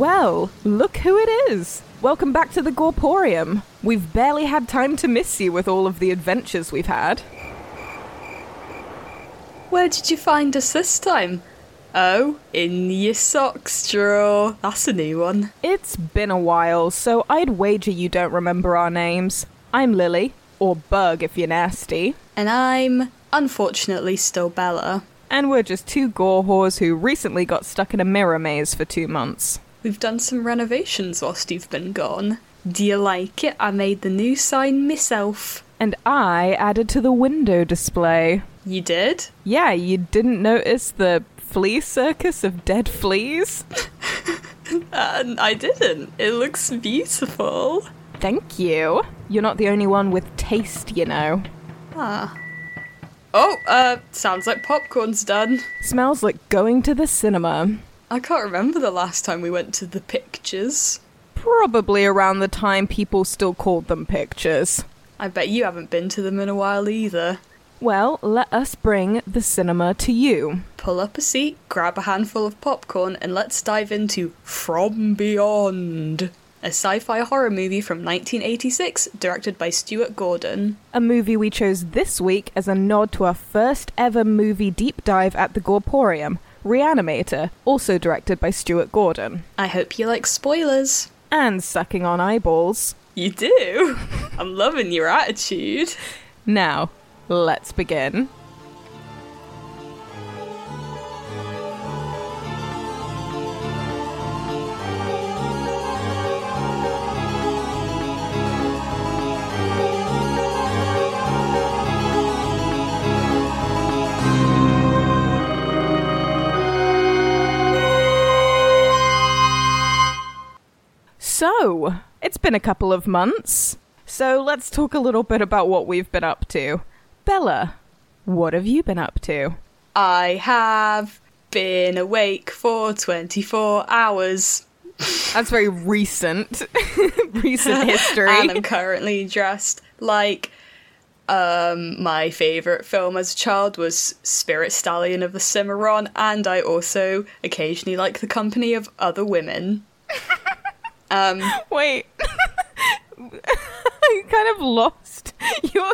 Well, look who it is! Welcome back to the Gorporium. We've barely had time to miss you with all of the adventures we've had. Where did you find us this time? Oh, in your socks drawer. That's a new one. It's been a while, so I'd wager you don't remember our names. I'm Lily, or Bug if you're nasty, And I'm, unfortunately, still Bella. and we're just two gore whores who recently got stuck in a mirror maze for two months. We've done some renovations whilst you've been gone. Do you like it? I made the new sign myself. And I added to the window display. You did? Yeah, you didn't notice the flea circus of dead fleas? Uh, I didn't. It looks beautiful. Thank you. You're not the only one with taste, you know. Ah. Oh, uh, sounds like popcorn's done. Smells like going to the cinema. I can't remember the last time we went to the pictures. Probably around the time people still called them pictures. I bet you haven't been to them in a while either. Well, let us bring the cinema to you. Pull up a seat, grab a handful of popcorn, and let's dive into From Beyond, a sci fi horror movie from 1986 directed by Stuart Gordon. A movie we chose this week as a nod to our first ever movie deep dive at the Gorporium, Reanimator, also directed by Stuart Gordon. I hope you like spoilers. And sucking on eyeballs. You do? I'm loving your attitude. Now, let's begin. So, it's been a couple of months. So, let's talk a little bit about what we've been up to. Bella, what have you been up to? I have been awake for 24 hours. That's very recent. recent history. and I'm currently dressed like um, my favourite film as a child was Spirit Stallion of the Cimarron, and I also occasionally like the company of other women. um, Wait. I kind of lost your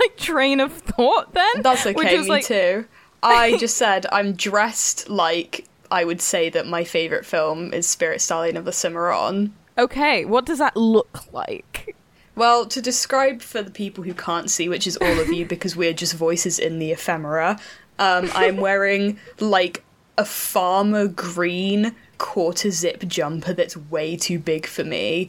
like train of thought then. that's Which okay, is me like- too. I just said I'm dressed like I would say that my favourite film is Spirit Stallion of the Cimarron. Okay, what does that look like? Well, to describe for the people who can't see, which is all of you because we're just voices in the ephemera, um, I'm wearing like a farmer green quarter zip jumper that's way too big for me.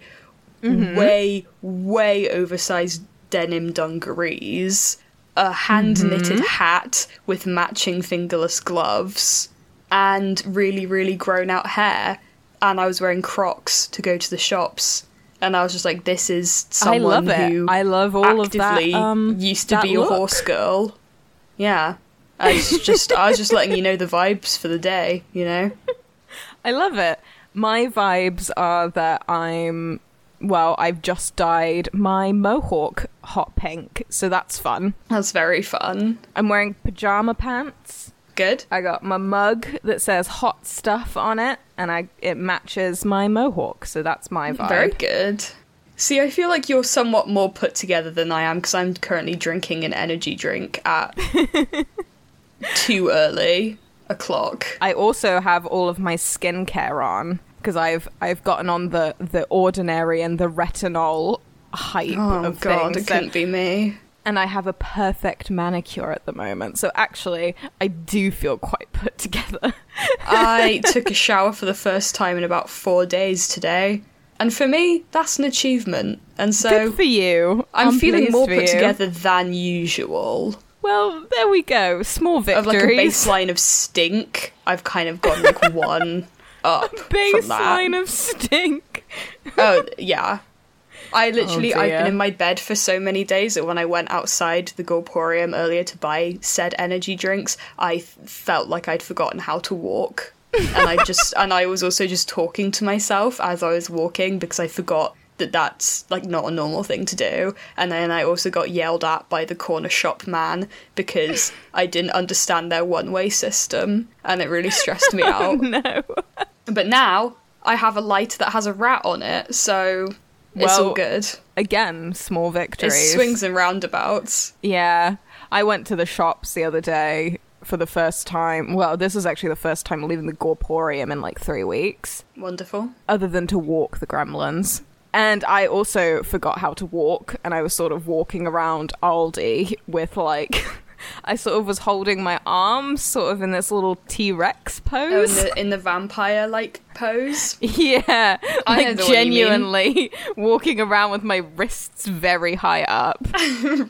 Way, way oversized denim dungarees, a hand knitted hat with matching fingerless gloves, and really, really grown out hair. And I was wearing Crocs to go to the shops. And I was just like, this is I someone love it. who I love all of that. Um, used to that be look. a horse girl. Yeah. I was just I was just letting you know the vibes for the day, you know? I love it. My vibes are that I'm well, I've just dyed my mohawk hot pink, so that's fun. That's very fun. I'm wearing pajama pants. Good. I got my mug that says hot stuff on it, and I it matches my mohawk, so that's my vibe. Very good. See, I feel like you're somewhat more put together than I am because I'm currently drinking an energy drink at too early o'clock. I also have all of my skincare on because I've I've gotten on the the ordinary and the retinol hype Oh of god, things. it couldn't be me. and I have a perfect manicure at the moment. So actually, I do feel quite put together. I took a shower for the first time in about four days today. And for me, that's an achievement. And so Good for you. I'm, feeling more put you. together than usual. Well, there we go. Small victory. Of like a baseline of stink, I've kind of gone like one up from that. Baseline of stink. Oh yeah. I literally Oh, I've been in my bed for so many days that when I went outside the Gorporium earlier to buy said energy drinks, I f- felt like I'd forgotten how to walk. and I just and I was also just talking to myself as I was walking because I forgot that that's like not a normal thing to do. And then I also got yelled at by the corner shop man because I didn't understand their one-way system and it really stressed me oh, out. No. But now I have a light that has a rat on it, so it's all good. Again, small It victories. swings and roundabouts. Yeah. I went to the shops the other day for the first time. Well, this is actually the first time leaving the Gorporium in like three weeks, Wonderful. other than to walk the gremlins. And I also forgot how to walk, and I was sort of walking around Aldi with like. I sort of was holding my arms sort of in this little T Rex Oh, in pose. the, in the vampire like pose. yeah. I Like the one you mean. genuinely walking around with my wrists very high up.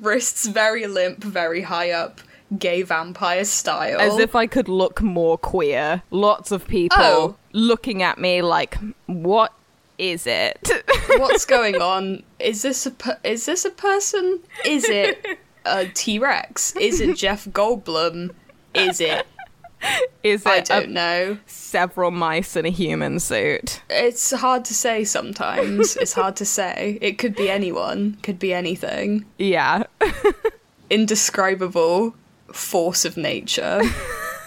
Wrists very limp, very high up, gay vampire style. as if I could look more queer. Lots of people Oh. looking at me like, "What is it?" What's going on? Is this a per- is this a person? Is it a T Rex? Is it Jeff Goldblum? Is it? is it? I don't know. several mice in a human suit? It's hard to say sometimes. it's hard to say. It could be anyone. Could be anything. Yeah, Indescribable force of nature.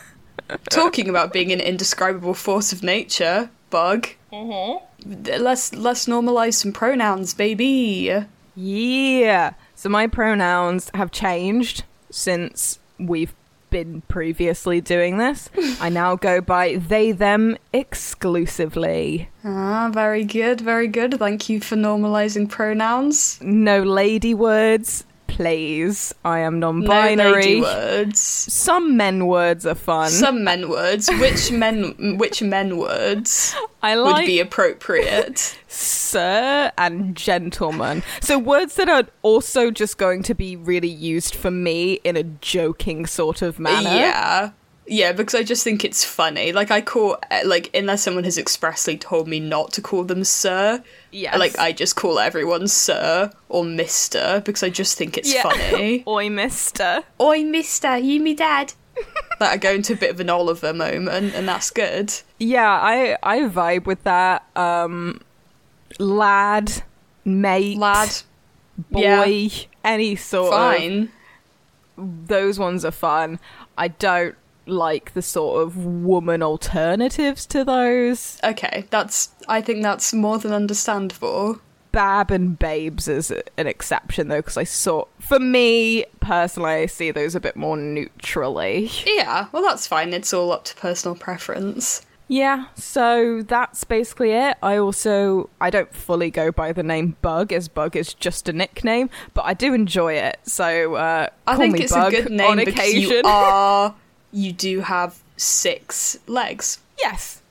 Talking about being an indescribable force of nature, bug. Mm-hmm. Let's let's normalize some pronouns, baby. yeah. So my pronouns have changed since we've been previously doing this. I now go by they them exclusively. Ah, very good, very good. Thank you for normalizing pronouns. No lady words, please. I am non-binary. lady words. Some men words are fun. Some men words. Which men? Which men words I like would be appropriate? sir and gentleman. So words that are also just going to be really used for me in a joking sort of manner. Yeah. Yeah, because I just think it's funny. Like I call like unless someone has expressly told me not to call them sir. Yeah. Like I just call everyone sir or mister because I just think it's Yeah. funny. Oi, mister. Oi, mister, you me dad. that I go into a bit of an Oliver moment, and that's good. Yeah, I I vibe with that. Um lad, mate, Lad, boy, yeah. any sort of fine. those ones are fun. I don't like the sort of woman alternatives to those. Okay, that's. I think that's more than understandable. Bab and Babes is an exception though, because I saw, for me personally, I see those a bit more neutrally. Yeah, well, that's fine. It's all up to personal preference. Yeah, so that's basically it. I also I don't fully go by the name Bug, as Bug is just a nickname, but I do enjoy it. So uh, I think it's Bug a good name on occasion. you are. You do have six legs yes,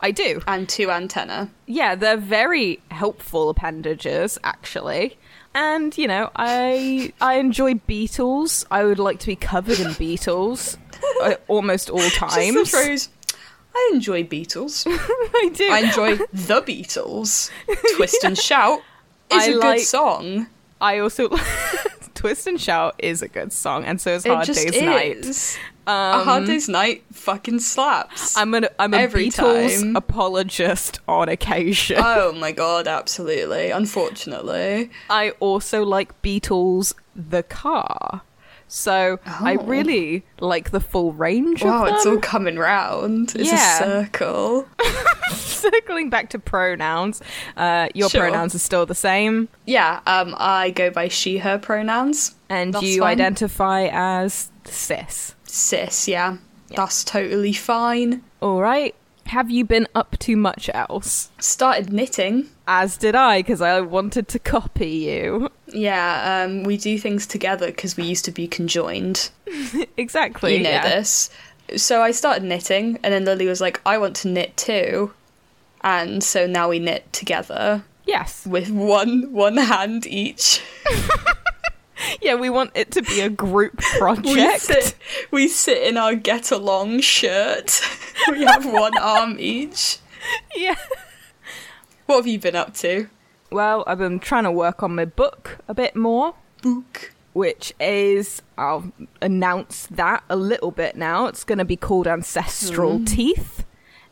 I do. and two antennae. Yeah, they're very helpful appendages, actually. And you know, I I enjoy beetles. I would like to be covered in beetles uh, almost all Just times. phrase. I enjoy Beatles. I do. I enjoy the Beatles. Twist and Shout is I a like- good song. I also Twist and Shout is a good song, and so is Hard just Day's Night. Is. a Hard Day's Night fucking slaps. I'm an I'm a Every Beatles time. apologist on occasion. oh my god, absolutely. Unfortunately. I also like Beetles the car. So I Oh. really like the full range Wow, of them. it's all coming round. It's Yeah. a circle. Circling back to pronouns, uh, your Sure. pronouns are still the same, Yeah, um, I go by she, her pronouns. and That's you fine. identify as cis. Cis, yeah. That's totally fine. All right. Have you been up to much else? Started knitting. As did I, because I wanted to copy you. Yeah, um, we do things together because we used to be conjoined. exactly. you know yeah. this. So I started knitting, and then Lily was like, I want to knit too. And so now we knit together Yes. with one one hand each. Yeah, we want it to be a group We project. sit, we sit in our get along shirt. we have one arm each. yeah. What have you been up to? Well, I've been trying to work on my book a bit more, Book. which is I'll announce that a little bit now. It's going to be called Ancestral hmm. Teeth,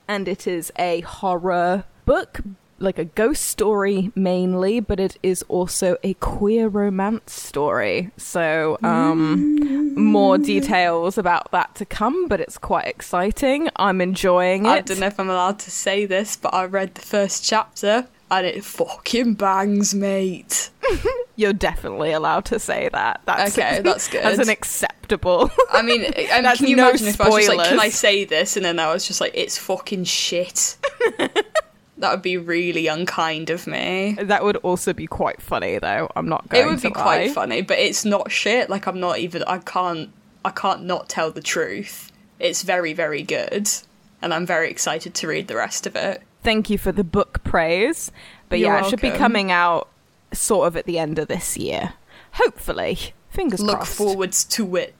and it is a horror book, like a ghost story mainly, but it is also a queer romance story. So, um, more details about that to come, but it's quite exciting. I'm enjoying it. I don't know if I'm allowed to say this, but I read the first chapter and it fucking bangs, mate. You're definitely allowed to say that. That's Okay, that's That's good. an acceptable. I mean, I mean That's can you no imagine if I was like, "Can I say this?" and then I was just like, "It's fucking shit." That would be really unkind of me. that would also be quite funny, though. I'm not going It would be quite funny, but it's not shit. Like I'm not even. I can't. I can't not tell the truth. It's very, very good, and I'm very excited to read the rest of it. Thank you for the book praise. But You're yeah, it should be coming out sort of at the end of this year. Hopefully. Fingers Look crossed. forwards to it.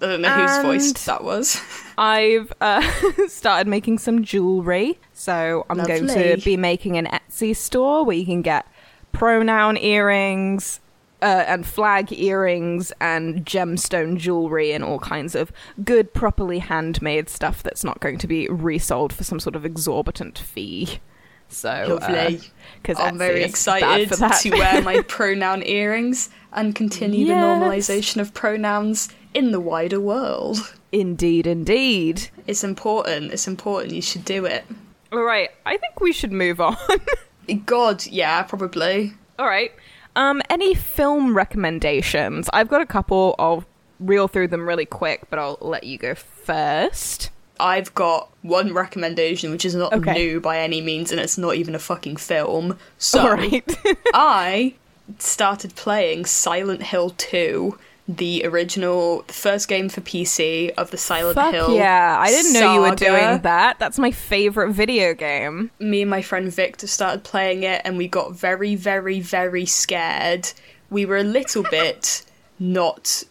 I don't know whose And- voice that was. I've uh, started making some jewelry, so I'm going to be making an Etsy store where you can get pronoun earrings uh, and flag earrings and gemstone jewelry and all kinds of good, properly handmade stuff that's not going to be resold for some sort of exorbitant fee. So, Lovely. because I'm very excited for to wear my pronoun earrings and continue Yes. the normalization of pronouns in the wider world. indeed, indeed. It's important. It's important. You should do it. All right, I think we should move on. God, yeah, probably. All right. Um, any film recommendations? I've got a couple. I'll reel through them really quick, but I'll let you go first. I've got one recommendation, which is not Okay. new by any means, and it's not even a fucking film. So All right. I started playing Silent Hill 2, the original, the first game for PC of the Silent Fuck Hill. yeah! I didn't know you were doing that. That's my favorite video game. me and my friend Victor started playing it and we got very, very, very scared. We were a little bit not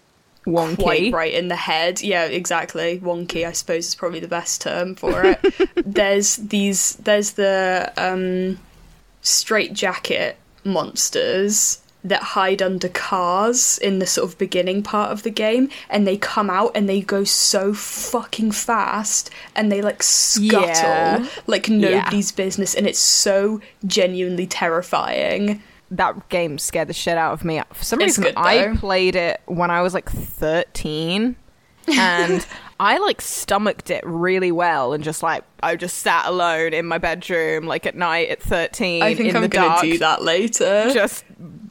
Wonky. quite right in the head. Yeah, exactly. Wonky, I suppose, is probably the best term for it. there's these, there's the um, straight jacket monsters that hide under cars in the sort of beginning part of the game and they come out and they go so fucking fast and they like scuttle Yeah. like nobody's business and it's so genuinely terrifying. That game scared the shit out of me. For some It's reason, good, I played it when I was like 13. and I like stomached it really well and just like I just sat alone in my bedroom like at night at 13 I think in I'm the gonna dark do that later. just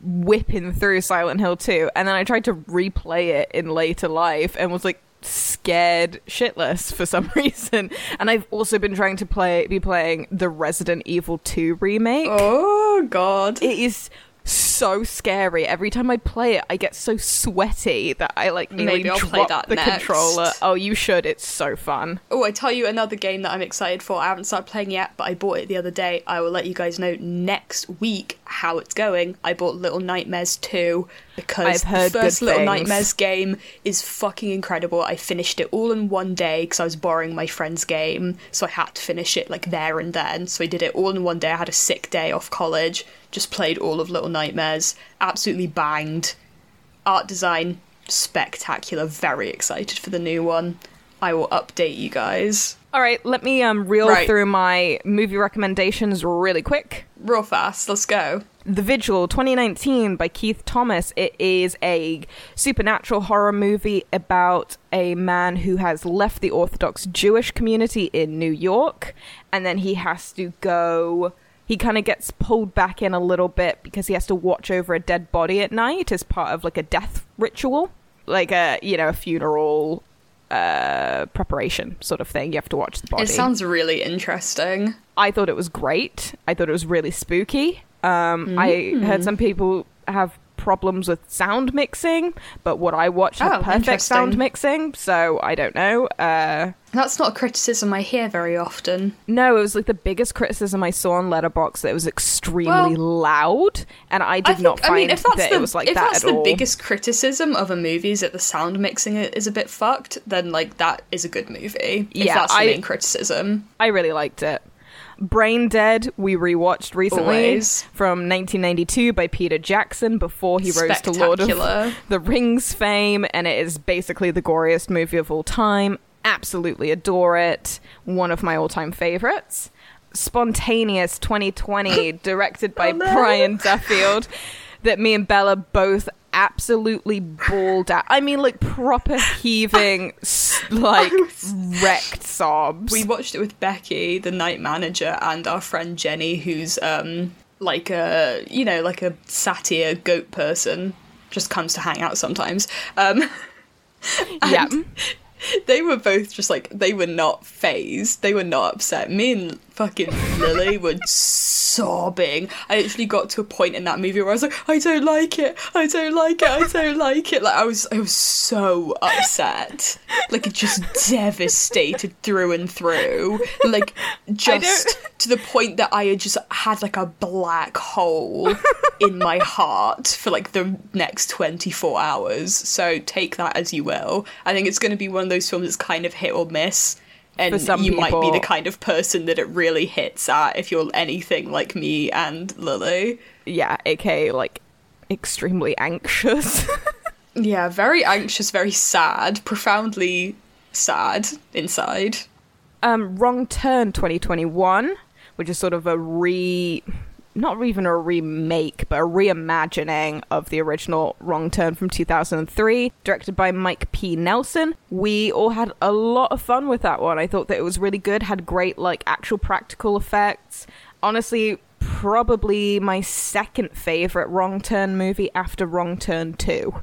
whipping through Silent Hill 2 and then I tried to replay it in later life and was like scared shitless for some reason and I've also been trying to play be playing the Resident Evil 2 remake oh god. it is so scary every time I play it I get so sweaty that I like Maybe I'll play that the next. controller oh you should it's so fun Oh, I tell you another game that I'm excited for. I haven't started playing yet, but I bought it the other day. I will let you guys know next week how it's going. I bought Little Nightmares 2 because I've heard the first Little things. Nightmares game is fucking incredible. I finished it all in one day because I was borrowing my friend's game, so I had to finish it like there and then. So I did it all in one day. I had a sick day off college, just played all of Little Nightmares, absolutely banged. Art design spectacular. Very excited for the new one. I will update you guys all right let me um reel Right. through my movie recommendations really quick real fast. Let's go. The Vigil 2019 by Keith Thomas. It is a supernatural horror movie about a man who has left the Orthodox Jewish community in New York and then he has to go. He kind of gets pulled back in a little bit because he has to watch over a dead body at night as part of like a death ritual, like a, you know, a funeral uh preparation sort of thing you have to watch the body It sounds really interesting. I thought it was great. I thought it was really spooky. Um, I Hmm. heard some people have problems with sound mixing, but what I watched had Oh, perfect sound mixing, so I don't know. Uh, That's not a criticism I hear very often. no, it was like the biggest criticism I saw on Letterboxd that it was extremely Well, loud, and I did I think, not find I mean, if that's that the, it was like if that that's at the all. biggest criticism of a movie is that the sound mixing is a bit fucked, then like that is a good movie. If Yeah, that's the I- main criticism. I really liked it. Brain Dead, we rewatched recently Always. from 1992 by Peter Jackson before he rose to Lord of the Rings fame, and it is basically the goriest movie of all time. Absolutely adore it. One of my all time favorites. spontaneous 2020 directed by Oh, no. Brian Duffield that me and Bella both absolutely bawled out. I mean, like proper heaving, like wrecked sobs. We watched it with Becky, the night manager, and our friend Jenny, who's um like a you know like a satyr goat person, just comes to hang out sometimes. Um, yeah. they were both just like they were not phased. They were not upset. Me and fucking Lily were sobbing. I actually got to a point in that movie where I was like, I don't like it. I don't like it. I don't like it. Like I was, I was so upset. Like it just devastated through and through. Like just to the point that I had just had like a black hole in my heart for like the next 24 hours. So take that as you will. I think it's going to be one of those films that's kind of hit or miss. And you might be the kind of person that it really hits at if you're anything like me and Lily. Yeah, aka like extremely anxious. Yeah, very anxious, very sad, profoundly sad inside. um, Wrong Turn 2021, which is sort of a re. Not even a remake, but a reimagining of the original Wrong Turn from 2003, directed by Mike P. Nelson. We all had a lot of fun with that one. I thought that it was really good, had great, like, actual practical effects. Honestly, probably my second favorite Wrong Turn movie after Wrong Turn 2.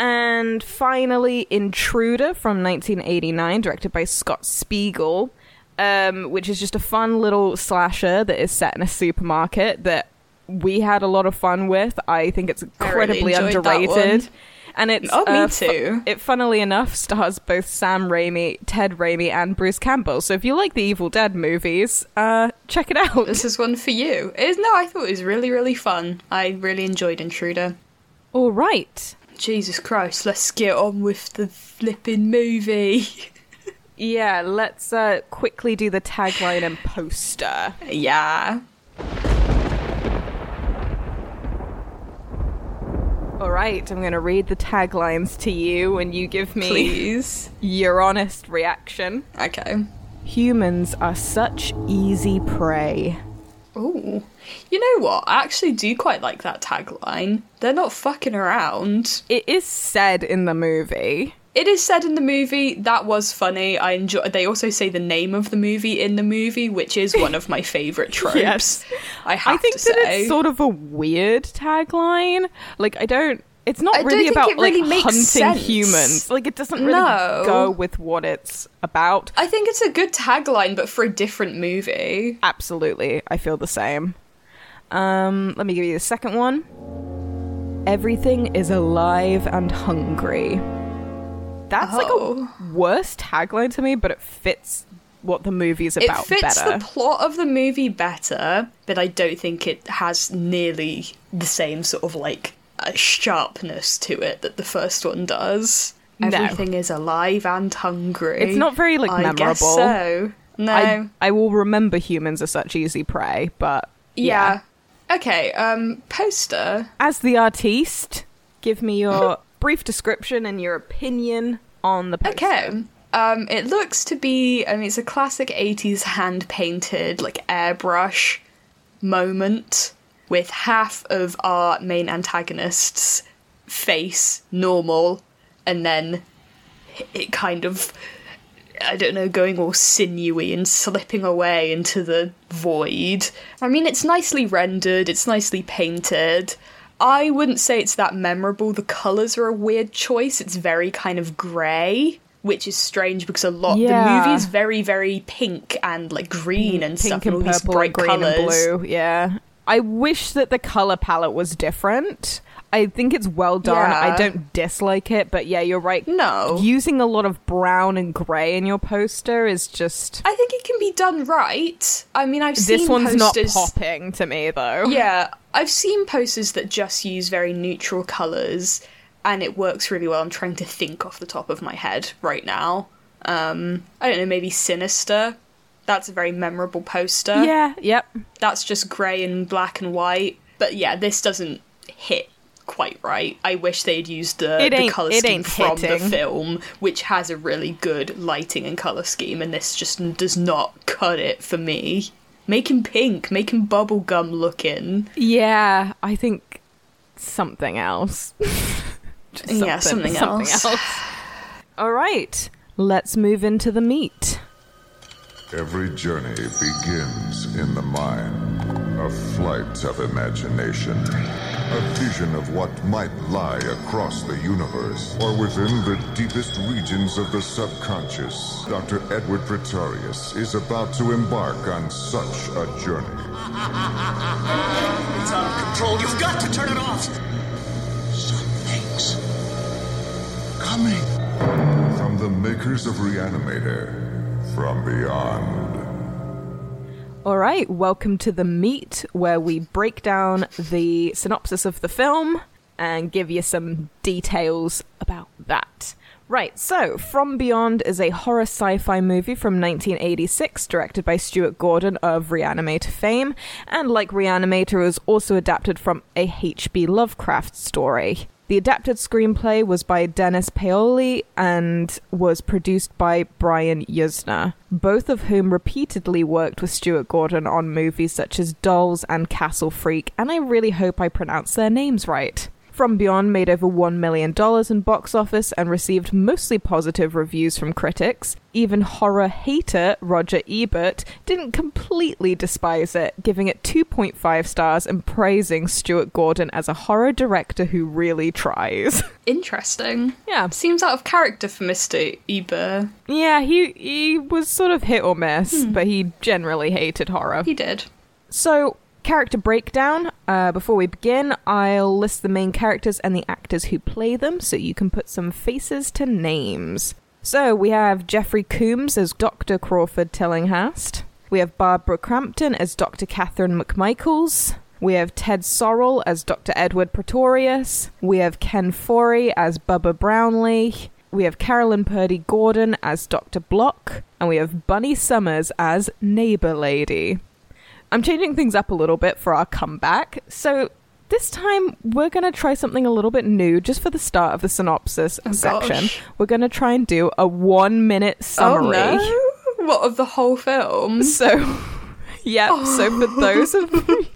And finally, Intruder from 1989, directed by Scott Spiegel, um, which is just a fun little slasher that is set in a supermarket that we had a lot of fun with. I think it's I really incredibly underrated. And it's Oh, me uh, fu- too. it funnily enough stars both Sam Raimi, Ted Raimi, and Bruce Campbell. So if you like the Evil Dead movies, uh, check it out. This is one for you. It is, no, I thought it was really, really fun. I really enjoyed Intruder. All right. Jesus Christ, let's get on with the flipping movie. Yeah, let's uh, quickly do the tagline and poster. yeah. All right, I'm going to read the taglines to you and you give me Please. your honest reaction. Okay. Humans are such easy prey. Ooh. You know what? I actually do quite like that tagline. They're not fucking around. It is said in the movie. It is said in the movie that was funny. I enjoy. They also say the name of the movie in the movie, which is one of my favorite tropes. Yes. I have I think that say. it's sort of a weird tagline. Like, I don't. It's not I really about really like hunting sense. humans. Like, it doesn't really No. go with what it's about. I think it's a good tagline, but for a different movie. Absolutely, I feel the same. Um, let me give you the second one. Everything is alive and hungry. That's like Oh. a worse tagline to me, but it fits what the movie is about It fits better. the plot of the movie better, but I don't think it has nearly the same sort of like uh, sharpness to it that the first one does. No. Everything is alive and hungry. It's not very, like, I memorable. so no, I, I will remember humans are such easy prey, but yeah. Okay. Um, poster. as the artiste, give me your brief description and your opinion on the poster. Okay. Um, it looks to be. I mean, it's a classic '80s hand painted, like airbrush moment with half of our main antagonist's face normal, and then it kind of. I don't know, going all sinewy and slipping away into the void. I mean, it's nicely rendered, it's nicely painted. I wouldn't say it's that memorable. The colours are a weird choice. It's very kind of grey, which is strange because a lot Yeah. the movie is very, very pink and like green mm, and pink stuff, and and all these purple, bright green colours. and blue. Yeah, I wish that the color palette was different. I think it's well done. Yeah. I don't dislike it, but yeah, you're right. No. using a lot of brown and gray in your poster is just. I think it can be done right. I mean, I've This seen one's posters. not popping to me though. Yeah, I've seen posters that just use very neutral colours and it works really well. I'm trying to think off the top of my head right now. Um, I don't know, maybe Sinister. That's a very memorable poster. Yeah. Yep. That's just grey and black and white. But yeah, this doesn't hit quite right. I wish they'd used the, the colour scheme ain't from the film, which has a really good lighting and colour scheme, and this just does not cut it for me. Make him pink. Make him bubblegum looking. Yeah, I think something else. Just Yeah, something else. All right, let's move into the meat. Every journey begins in the mind, a flight of imagination, a vision of what might lie across the universe or within the deepest regions of the subconscious. Dr. Edward Pretorius is about to embark on such a journey. It's out of control. You've got to turn it off. Something's coming. From the makers of Reanimator, from beyond. All right, welcome to the meat where we break down the synopsis of the film and give you some details about that. Right, so From Beyond is a horror sci fi movie from 1986, directed by Stuart Gordon of Reanimator fame, and like Reanimator, was also adapted from a H.P. Lovecraft story. The adapted screenplay was by Dennis Paoli and was produced by Brian Yuzna, both of whom repeatedly worked with Stuart Gordon on movies such as Dolls and Castle Freak, and I really hope I pronounce their names right. From Beyond made over $1 million in box office and received mostly positive reviews from critics. Even horror hater Roger Ebert didn't completely despise it, giving it 2.5 stars and praising Stuart Gordon as a horror director who really tries. Interesting. yeah. Seems out of character for Mr. Ebert. Yeah, he he was sort of hit or miss, hmm. but he generally hated horror. He did. So, character breakdown. Uh, before we begin, I'll list the main characters and the actors who play them so you can put some faces to names. So, we have Jeffrey Combs as Dr. Crawford Tillinghast. We have Barbara Crampton as Dr. Catherine McMichaels. We have Ted Sorel as Dr. Edward Pretorius. We have Ken Foree as Bubba Brownlee. We have Carolyn Purdy Gordon as Dr. Block. And we have Bunny Summers as Neighbor Lady. I'm changing things up a little bit for our comeback. So this time we're going to try something a little bit new just for the start of the synopsis oh, section. gosh. We're going to try and do a 1 minute summary. Oh no! What of the whole film? So Yep. So for oh. those of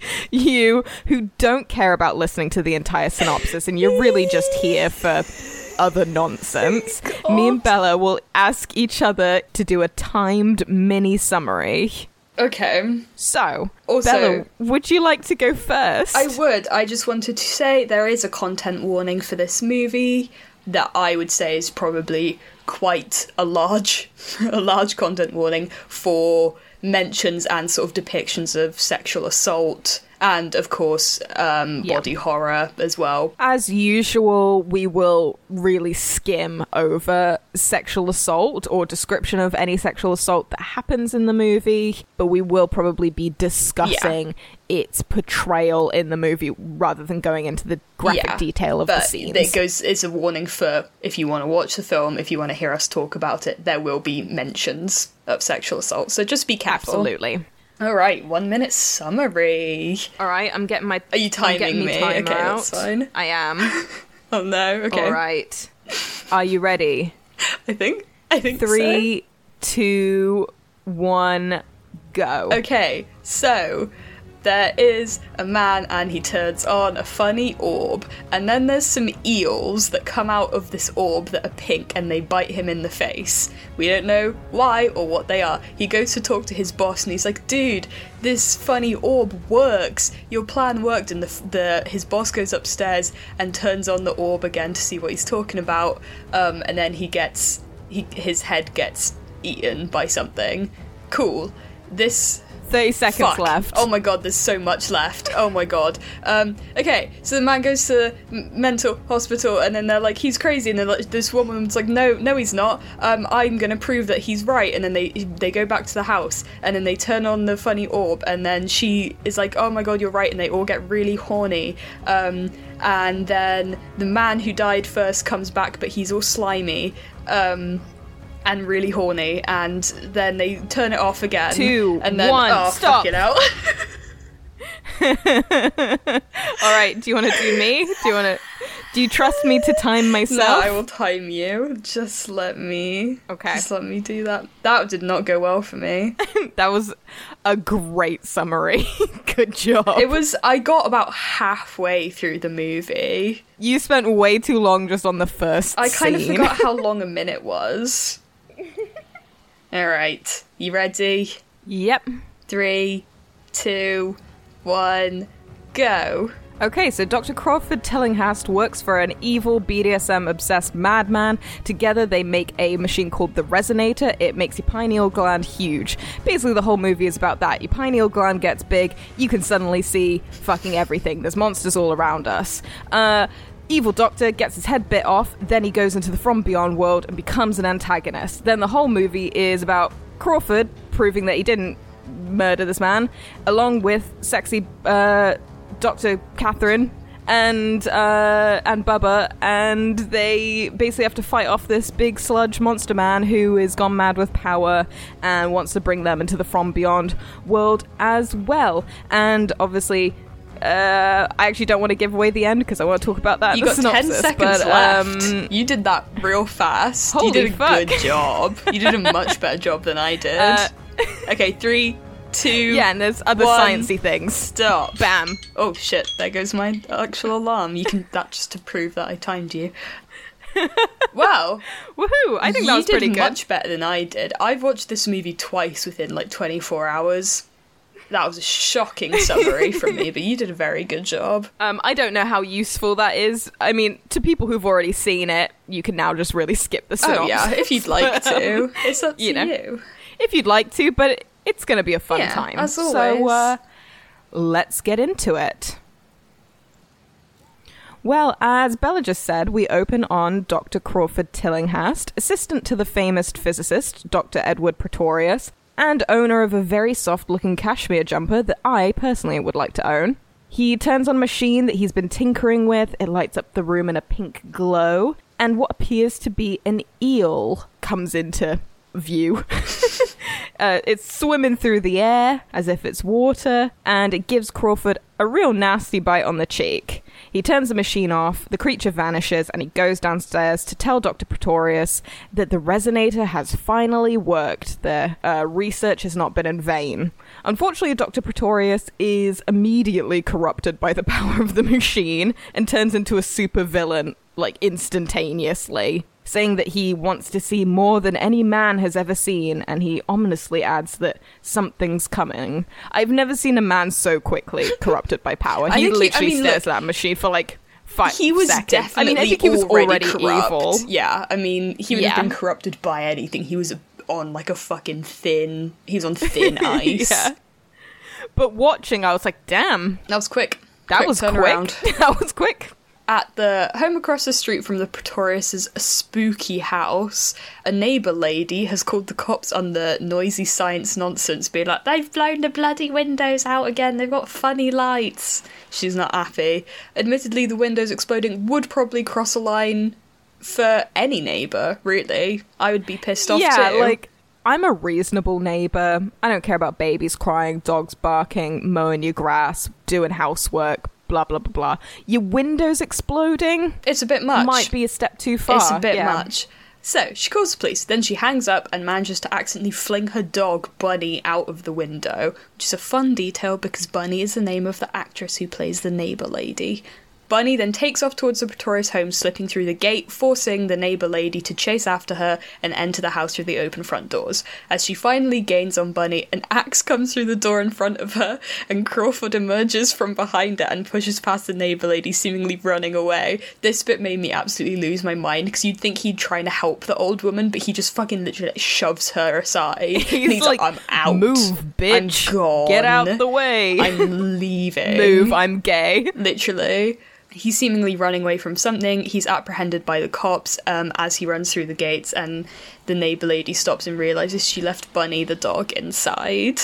you who don't care about listening to the entire synopsis and you're really just here for other nonsense, me and Bella will ask each other to do a timed mini summary. Okay. So, Also- Bella, would you like to go first? I would. I just wanted to say there is a content warning for this movie that I would say is probably quite a large a large content warning for mentions and sort of depictions of sexual assault and of course um, Yeah. body horror as well. As usual, we will really skim over sexual assault or description of any sexual assault that happens in the movie, but we will probably be discussing its portrayal in the movie rather than going into the graphic Yeah, detail of the scenes. it goes it's a warning for if you want to watch the film, if you want to hear us talk about it, there will be mentions of sexual assault. So just be careful. Absolutely. All right, one minute summary. All right, I'm getting my. Are you timing me? timer Okay, that's fine. I am. Oh no. Okay. All right. Are you ready? I think. I think so. Three, two, one, go. Okay, so there is a man and he turns on a funny orb, and then there's some eels that come out of this orb that are pink and they bite him in the face. We don't know why or what they are. He goes to talk to his boss and he's like, "Dude, this funny orb works. Your plan worked." And the, the his boss goes upstairs and turns on the orb again to see what he's talking about. Um, and then he gets he his head gets eaten by something. Cool. This 30 seconds Fuck. left. Oh my god, there's so much left. Oh my god. Um, okay, so the man goes to the mental hospital, and then they're like, he's crazy, and then like, this woman's like, no, no, he's not. Um, I'm gonna prove that he's right, and then they they go back to the house, and then they turn on the funny orb, and then she is like, oh my god, you're right, and they all get really horny. Um, and then the man who died first comes back, but he's all slimy. Um, and really horny, and then they turn it off again. Two, and then one, oh, stop. fuck it out. All right, do you want to do me? Do you want to Do you trust me to time myself? No, I will time you. Just let me. Okay. Just let me do that. That did not go well for me. That was a great summary. Good job. it was. I got about halfway through the movie. you spent way too long just on the first I kind of scene. forgot how long a minute was. All right, you ready? Yep. Three, two, one, go. Okay, so Dr. Crawford Tillinghast works for an evil BDSM obsessed madman. Together, they make a machine called the Resonator. It makes your pineal gland huge. Basically, the whole movie is about that. Your pineal gland gets big, you can suddenly see fucking everything. There's monsters all around us. Uh, Evil Doctor gets his head bit off, then he goes into the From Beyond world and becomes an antagonist. Then the whole movie is about Crawford proving that he didn't murder this man, along with sexy uh, Dr. Catherine and uh, and Bubba, and they basically have to fight off this big sludge monster man who is gone mad with power and wants to bring them into the From Beyond world as well. And obviously. Uh, I actually don't want to give away the end because I want to talk about that. You in the got ten seconds but, left. um, you did that real fast. Holy you did a fuck. good job. You did a much better job than I did. Uh, okay, three, two, yeah, and there's other one. sciencey things. stop. Bam. Oh shit! There goes my actual alarm. You can that just to prove that I timed you. Wow, Woohoo! I think you that was did pretty good. much better than I did. I've watched this movie twice within like 24 hours. That was a shocking summary from me, but you did a very good job. Um, I don't know how useful that is. I mean, to people who've already seen it, you can now just really skip the synopsis. Oh yeah, if you'd like to, um, it's up to you you. if you'd like to, but it's going to be a fun Yeah, time. as So, always. uh, let's get into it. Well, as Bella just said, we open on Dr. Crawford Tillinghast, assistant to the famous physicist, Dr. Edward Pretorius, and owner of a very soft looking cashmere jumper that I personally would like to own. He turns on a machine that he's been tinkering with, it lights up the room in a pink glow, and what appears to be an eel comes into view. Uh, it's swimming through the air as if it's water, and it gives Crawford a real nasty bite on the cheek. He turns the machine off, the creature vanishes, and he goes downstairs to tell Dr. Pretorius that the resonator has finally worked. The uh, research has not been in vain. Unfortunately, Dr. Pretorius is immediately corrupted by the power of the machine and turns into a supervillain, like instantaneously saying that he wants to see more than any man has ever seen, and he ominously adds that something's coming. I've never seen a man so quickly corrupted by power. He think he- I literally mean, stares look, at that machine for like five He was seconds. definitely I mean, I think he was already, corrupt. evil. Yeah, I mean, he would Yeah. have been corrupted by anything. He was on like a fucking thin. He's on thin ice. yeah. But watching, I was like, damn, That was quick. that Quick was quick. that was quick. At the home across the street from the Pretorius' spooky house, a neighbour lady has called the cops on the noisy science nonsense, being like, they've blown the bloody windows out again, they've got funny lights. She's not happy. Admittedly, the windows exploding would probably cross a line for any neighbour, really. I would be pissed off yeah, too. like I'm a reasonable neighbor. I don't care about babies crying, dogs barking, mowing your grass, doing housework, blah blah blah blah. Your windows exploding it's a bit much. might be a step too far. It's a bit yeah. much. So she calls the police, then she hangs up and manages to accidentally fling her dog Bunny out of the window, which is a fun detail because Bunny is the name of the actress who plays the neighbour lady. Bunny then takes off towards the Pretorius home, slipping through the gate, forcing the neighbour lady to chase after her and enter the house through the open front doors. As she finally gains on Bunny, an axe comes through the door in front of her, and Crawford emerges from behind it and pushes past the neighbour lady, seemingly running away. This bit made me absolutely lose my mind because you'd think he'd trying to help the old woman, but he just fucking literally like, shoves her aside. And He's, like, I'm out. Move, bitch. I'm gone. Get out the way. I'm leaving. Move, I'm gay. Literally. He's seemingly running away from something. He's apprehended by the cops um, as he runs through the gates, and the neighbour lady stops and realizes she left Bunny the dog inside.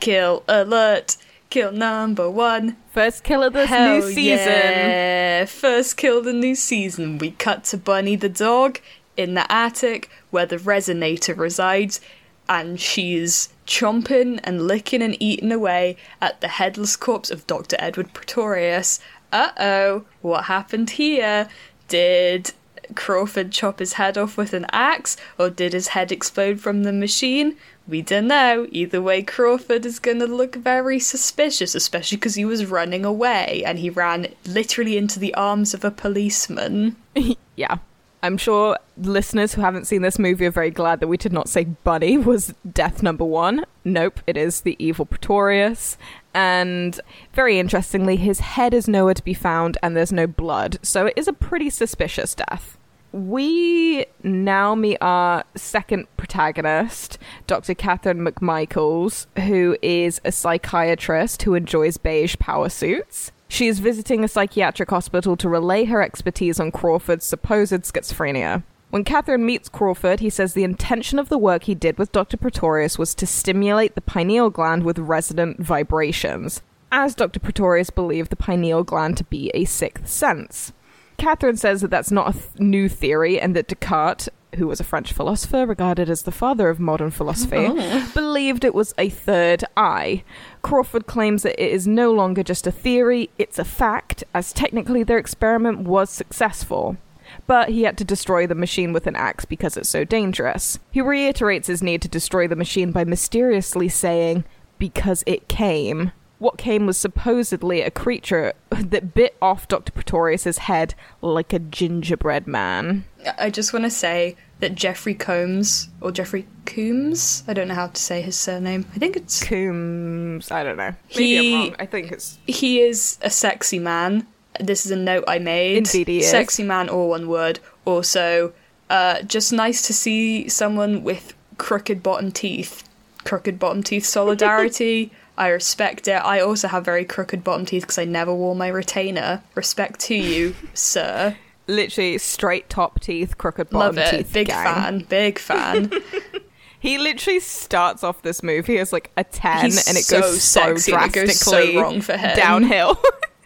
Kill alert! Kill number one. First kill of this Hell new season. Yeah. First kill of the new season. We cut to Bunny the dog in the attic where the resonator resides, and she's chomping and licking and eating away at the headless corpse of Dr. Edward Pretorius uh oh, what happened here? Did Crawford chop his head off with an axe, or did his head explode from the machine? We don't know. Either way, Crawford is gonna look very suspicious, especially because he was running away and he ran literally into the arms of a policeman. Yeah. I'm sure listeners who haven't seen this movie are very glad that we did not say Bunny was death number one. Nope, it is the evil Pretorius. And very interestingly, his head is nowhere to be found and there's no blood, so it is a pretty suspicious death. We now meet our second protagonist, Dr. Catherine McMichaels, who is a psychiatrist who enjoys beige power suits. She is visiting a psychiatric hospital to relay her expertise on Crawford's supposed schizophrenia. When Catherine meets Crawford, he says the intention of the work he did with Dr. Pretorius was to stimulate the pineal gland with resonant vibrations, as Dr. Pretorius believed the pineal gland to be a sixth sense. Catherine says that that's not a th- new theory and that Descartes, who was a French philosopher regarded as the father of modern philosophy, oh. believed it was a third eye. Crawford claims that it is no longer just a theory, it's a fact, as technically their experiment was successful. But he had to destroy the machine with an axe because it's so dangerous. He reiterates his need to destroy the machine by mysteriously saying, because it came. What came was supposedly a creature that bit off Dr. Pretorius's head like a gingerbread man. I just want to say that Jeffrey Combs, or Jeffrey Coombs, I don't know how to say his surname. I think it's. Coombs, I don't know. Maybe He- I'm wrong. I think it's He is a sexy man. This is a note I made. Indeed he is. Sexy man, or one word. Also, uh, just nice to see someone with crooked bottom teeth. Crooked bottom teeth solidarity. I respect it. I also have very crooked bottom teeth because I never wore my retainer. Respect to you, sir. Literally straight top teeth, crooked bottom Love it. teeth. Big gang. fan. Big fan. He literally starts off this movie as like a 10 He's and it so goes so sexy and it drastically goes so wrong for him. downhill.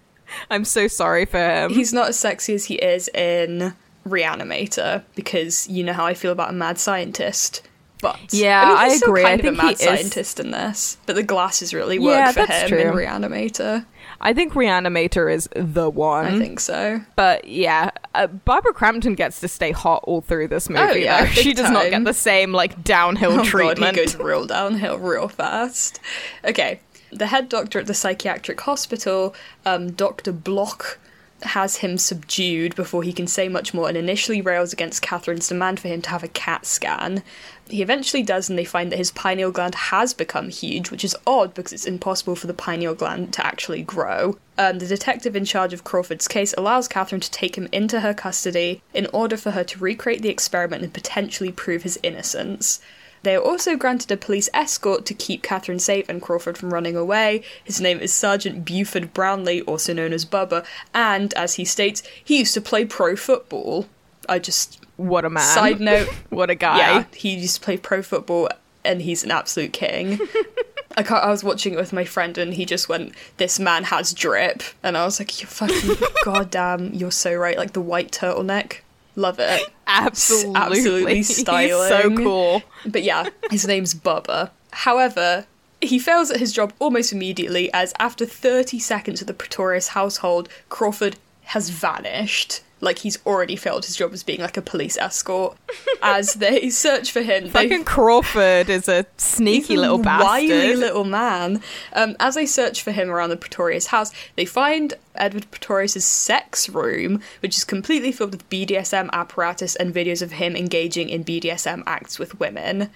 I'm so sorry for him. He's not as sexy as he is in Reanimator because you know how I feel about a mad scientist. But Yeah, I, mean, I agree. Kind I of think a he mad is- scientist in this, but the glasses really work Yeah, for him in true. Reanimator. I think Reanimator is the one. I think so. But yeah, uh, Barbara Crampton gets to stay hot all through this movie. Oh, yeah, she does not get the same like downhill Oh treatment. god, he goes real downhill real fast. Okay, the head doctor at the psychiatric hospital, um, Dr. Bloch, has him subdued before he can say much more and initially rails against Catherine's demand for him to have a CAT scan. He eventually does, and they find that his pineal gland has become huge, which is odd because it's impossible for the pineal gland to actually grow. Um, the detective in charge of Crawford's case allows Catherine to take him into her custody in order for her to recreate the experiment and potentially prove his innocence. They are also granted a police escort to keep Catherine safe and Crawford from running away. His name is Sergeant Buford Brownlee, also known as Bubba, and as he states, he used to play pro football. I just what a man. side note, what a guy. yeah, he used to play pro football and he's an absolute king. I, can't, I was watching it with my friend and he just went, This man has drip. And I was like, You fucking goddamn, you're so right. Like the white turtleneck. Love it. Absolutely. absolutely He's so cool. But yeah, his name's Bubba. However, he fails at his job almost immediately as after 30 seconds of the Pretorius household, Crawford has vanished. Like he's already failed his job as being like a police escort. As they search for him, they Fucking Crawford is a sneaky He's a little bastard. wily little man. Um, as they search for him around the Pretorius house, they find Edward Pretorius's sex room, which is completely filled with BDSM apparatus and videos of him engaging in BDSM acts with women.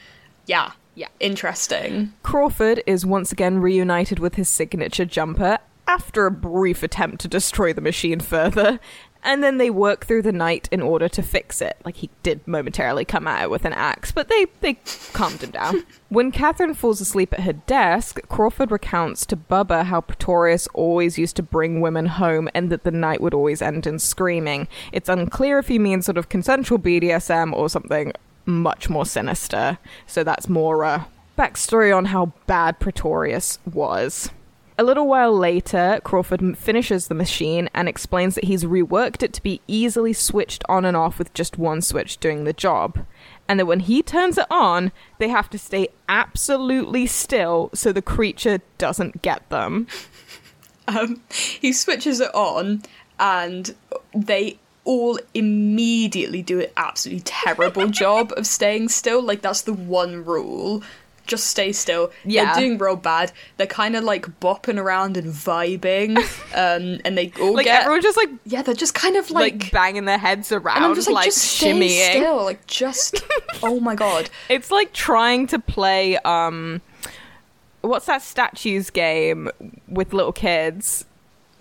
Yeah, Yeah. interesting. Crawford is once again reunited with his signature jumper after a brief attempt to destroy the machine further, and then they work through the night in order to fix it. Like he did momentarily come at it with an axe, but they they calmed him down. when Catherine falls asleep at her desk, Crawford recounts to Bubba how Pretorius always used to bring women home and that the night would always end in screaming. It's unclear if he means sort of consensual BDSM or something much more sinister. So that's more uh, backstory on how bad Pretorius was. A little while later, Crawford finishes the machine and explains that he's reworked it to be easily switched on and off with just one switch doing the job. And that when he turns it on, they have to stay absolutely still so the creature doesn't get them. um, he switches it on, and they all immediately do an absolutely terrible job of staying still. Like that's the one rule. Just stay still. Yeah. They're doing real bad. They're kind of like bopping around and vibing, um, and they all Like get everyone just like yeah. They're just kind of like, like, banging their heads around, and I'm just like, like just stay shimmying. still. Like just oh my god. It's like trying to play um what's that statues game with little kids?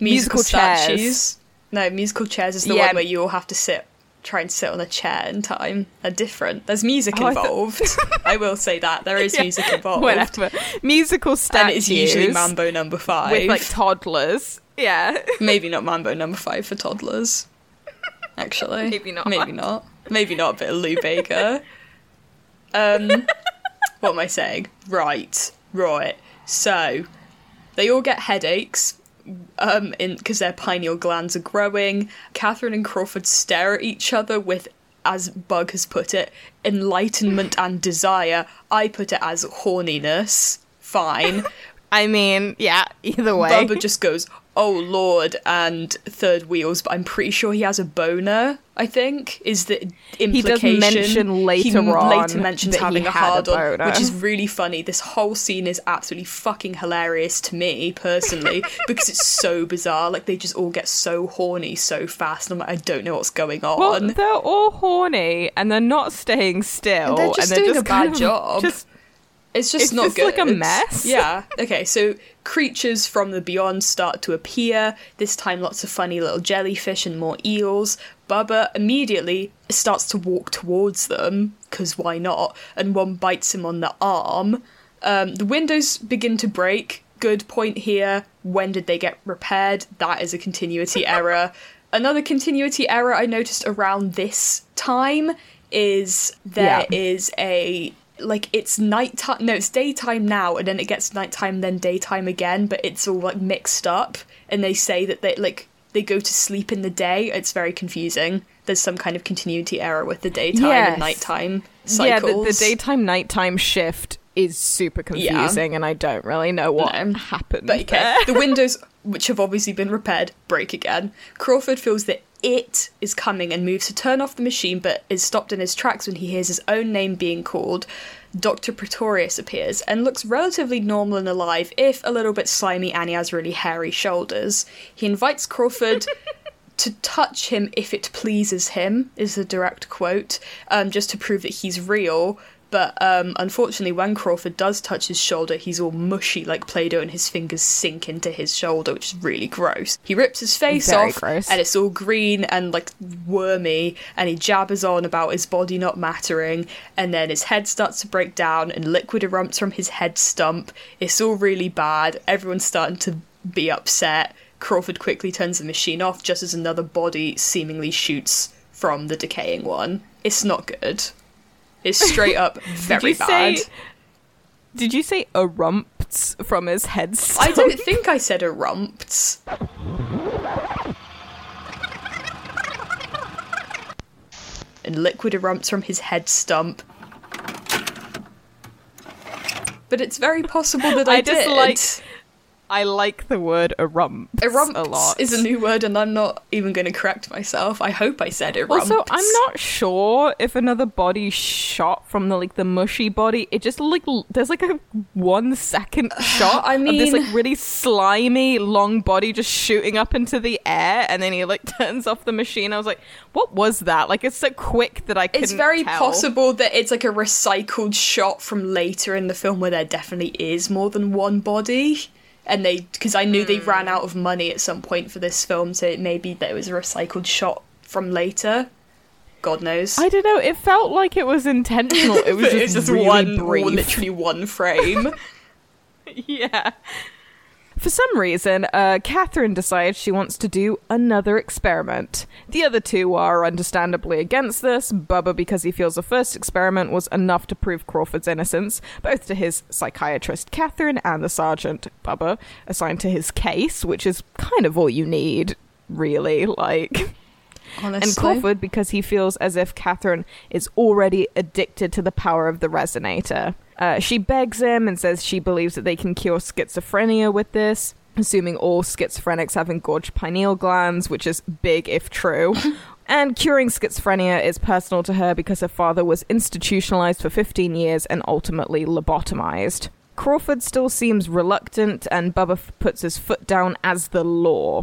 musical, Musical chairs. statues. No, musical chairs is the Yeah. one where you all have to sit, try and sit on a chair in time. Are different. There's music Oh, I thought- involved. I will say that there is Yeah, music involved. Whatever. Musical And statues. it's usually Mambo number five. with like toddlers. Yeah. Maybe not Mambo number five for toddlers. Actually, Maybe not. Maybe not. Maybe not a bit of Lou Bega. Um, what am I saying? Right, right. So they all get headaches. Um, in because their pineal glands are growing. Catherine and Crawford stare at each other with, as Bug has put it, enlightenment and desire. I put it as horniness. Fine. I mean, yeah, either way. Bubba just goes, "Oh Lord," and third wheels. But I'm pretty sure he has a boner. I think is the implication He does mention later he on later mentions having a had a hard on, boner. which is really funny. This whole scene is absolutely fucking hilarious to me personally because it's so bizarre. Like they just all get so horny so fast, and I'm like, I don't know what's going on. well, they're all horny and they're not staying still. And they're just and doing they're a just bad kind of job. Just It's just not good. It's not just good. like a mess. Yeah. Okay, so creatures from the beyond start to appear. This time, lots of funny little jellyfish and more eels. Bubba immediately starts to walk towards them, because why not? And one bites him on the arm. Um, the windows begin to break. Good point here. When did they get repaired? That is a continuity error. Another continuity error I noticed around this time is there Yeah. is a like it's nighttime no it's daytime now and then it gets nighttime then daytime again but it's all like mixed up and they say that they like they go to sleep in the day it's very confusing there's some kind of continuity error with the daytime Yes. and nighttime yeah, cycles the, the daytime nighttime shift is super confusing, and I don't really know what No. happened. But okay, there. the windows, which have obviously been repaired, break again. Crawford feels that it is coming and moves to turn off the machine, but is stopped in his tracks when he hears his own name being called. Dr. Pretorius appears and looks relatively normal and alive, if a little bit slimy, and he has really hairy shoulders. He invites Crawford. To touch him if it pleases him is the direct quote, um, just to prove that he's real. But um, unfortunately, when Crawford does touch his shoulder, he's all mushy like Play Doh and his fingers sink into his shoulder, which is really gross. He rips his face Very off, gross. and it's all green and like wormy, and he jabbers on about his body not mattering, and then his head starts to break down, and liquid erupts from his head stump. It's all really bad. Everyone's starting to be upset. Crawford quickly turns the machine off just as another body seemingly shoots from the decaying one. It's not good. It's straight up very did bad. say? Did you say a erupts from his head? Stump? I don't think I said a erupts. And liquid erupts from his head stump. But it's very possible that I, I did. like- I like the word erupts Erupts a lot. is a new word, and I'm not even going to correct myself. I hope I said erupts. Also, I'm not sure if another body shot from the like the mushy body. It just like l- there's like a one second shot I of this like really slimy long body just shooting up into the air, and then he like turns off the machine. I was like, what was that? Like it's so quick that I. It's very tell. possible that it's like a recycled shot from later in the film where there definitely is more than one body. And they, because I knew they ran hmm. out of money at some point for this film, so it maybe it was a recycled shot from later. God knows. I don't know. It felt like it was intentional. It was But just, it's just really one, brief. literally one frame. yeah. For some reason, uh, Catherine decides she wants to do another experiment. The other two are understandably against this. Bubba, because he feels the first experiment was enough to prove Crawford's innocence, both to his psychiatrist Catherine and the sergeant Bubba assigned to his case, which is kind of all you need, really. Like. Honestly. And Crawford because he feels as if Catherine is already addicted to the power of the resonator. Uh, she begs him and says she believes that they can cure schizophrenia with this. assuming all schizophrenics have engorged pineal glands, which is big if true. and curing schizophrenia is personal to her because her father was institutionalized for 15 years and ultimately lobotomized. Crawford still seems reluctant, and Bubba f- puts his foot down as the law.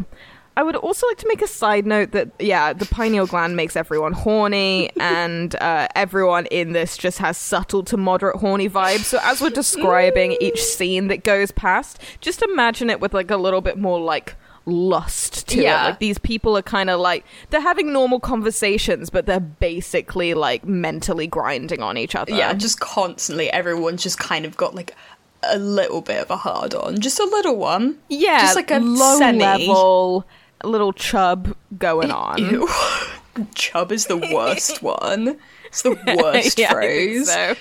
I would also like to make a side note that, yeah, the pineal gland makes everyone horny, and uh, everyone in this just has subtle to moderate horny vibes. So, as we're describing each scene that goes past, just imagine it with like a little bit more like lust to Yeah. it. Like these people are kind of like they're having normal conversations, but they're basically like mentally grinding on each other. yeah, just constantly, everyone's just kind of got like a little bit of a hard on, just a little one. yeah, just like a low semi. level little chub going on. Ew. Chub is the worst one. It's the worst Yeah, phrase. so.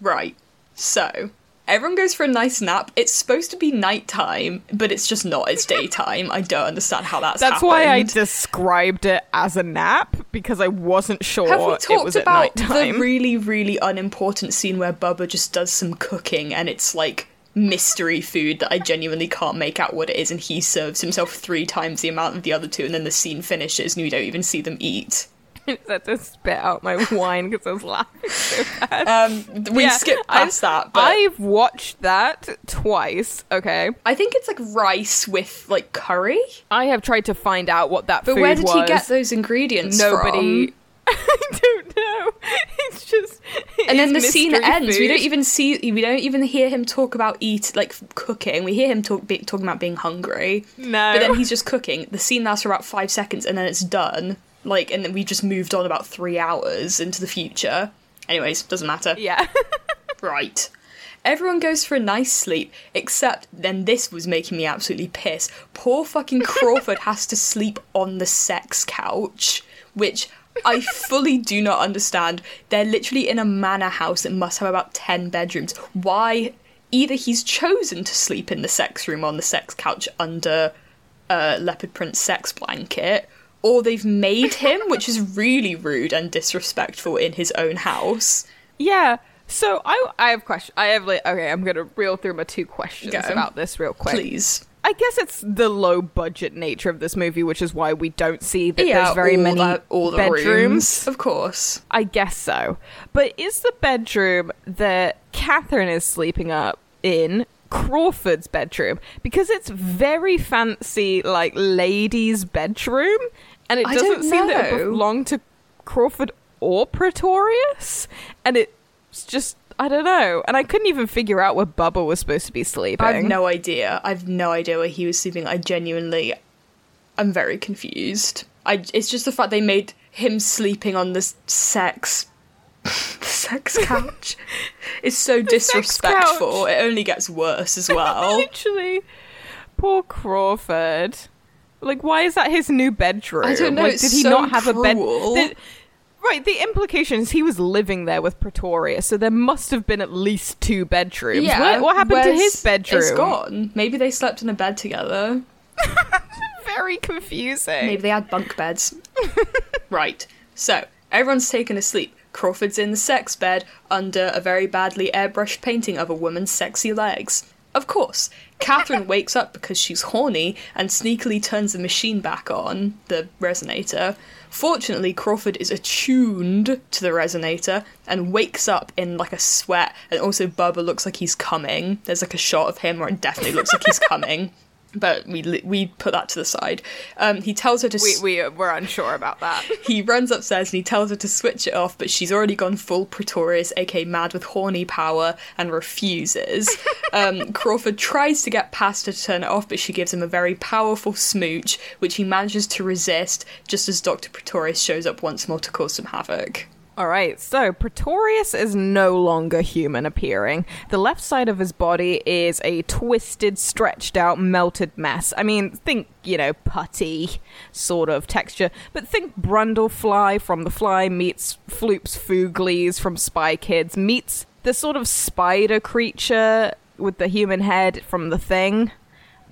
Right. So, everyone goes for a nice nap. It's supposed to be nighttime, but it's just not. It's daytime. I don't understand how that's That's happened. why I described it as a nap because I wasn't sure Have we it talked was about the really, really unimportant scene where Bubba just does some cooking and it's like mystery food that I genuinely can't make out what it is, and he serves himself three times the amount of the other two, and then the scene finishes and you don't even see them eat. I had to spit out my wine because I was laughing so bad. Um, we Yeah, skip past I've- that, but I've watched that twice. Okay, I think it's like rice with like curry. I have tried to find out what that was. But where did he get those ingredients Nobody. from? I don't know. It's just. And then the scene ends. We don't even see. We don't even hear him talk about eat like cooking. We hear him talk be, talking about being hungry. No. But then he's just cooking. The scene lasts for about five seconds, and then it's done. Like, and then we just moved on about three hours into the future. Anyways, doesn't matter. Yeah. Right. Everyone goes for a nice sleep, except then this was making me absolutely piss. Poor fucking Crawford has to sleep on the sex couch, which I fully do not understand. They're literally in a manor house that must have about 10 bedrooms. Why? Either he's chosen to sleep in the sex room on the sex couch under a leopard print sex blanket, or they've made him, which is really rude and disrespectful in his own house. Yeah. So I I have question. I have like okay. I'm gonna reel through my two questions Go. about this real quick. Please. I guess it's the low budget nature of this movie, which is why we don't see that yeah, there's very all many the, all the bedrooms. rooms, of course. I guess so. But is the bedroom that Catherine is sleeping up in Crawford's bedroom? Because it's very fancy, like ladies' bedroom, and it I doesn't seem that it belonged to Crawford or Pretorius, and it's just. I don't know, and I couldn't even figure out where Bubba was supposed to be sleeping. I have no idea. I have no idea where he was sleeping. I genuinely, I'm very confused. I. It's just the fact they made him sleeping on this sex, sex couch. it's so disrespectful. It only gets worse as well. Literally, poor Crawford. Like, why is that his new bedroom? I don't know, Like, did he so not have a bed? cruel. Right. The implication is he was living there with Pretoria, so there must have been at least two bedrooms. what, what happened to his bedroom? It's gone. Maybe they slept in a bed together. Very confusing. Maybe they had bunk beds. right. So, everyone's taken a sleep. Crawford's in the sex bed under a very badly airbrushed painting of a woman's sexy legs. Of course, Catherine wakes up because she's horny and sneakily turns the machine back on, the resonator. Fortunately, Crawford is attuned to the resonator and wakes up in like a sweat, and also Bubba looks like he's coming. There's like a shot of him where it definitely looks like he's coming. But we we put that to the side. Um, he tells her to we we we're unsure about that. he runs upstairs and he tells her to switch it off, but she's already gone full Pretorius, aka mad with horny power, and refuses. Um, Crawford tries to get past her to turn it off, but she gives him a very powerful smooch, which he manages to resist just as Dr. Pretorius shows up once more to cause some havoc. All right, so Pretorius is no longer human appearing. The left side of his body is a twisted, stretched out, melted mess. I mean, think, you know, putty sort of texture, but think Brundlefly from The Fly meets Floop's Fooglies from Spy Kids meets the sort of spider creature with the human head from The Thing.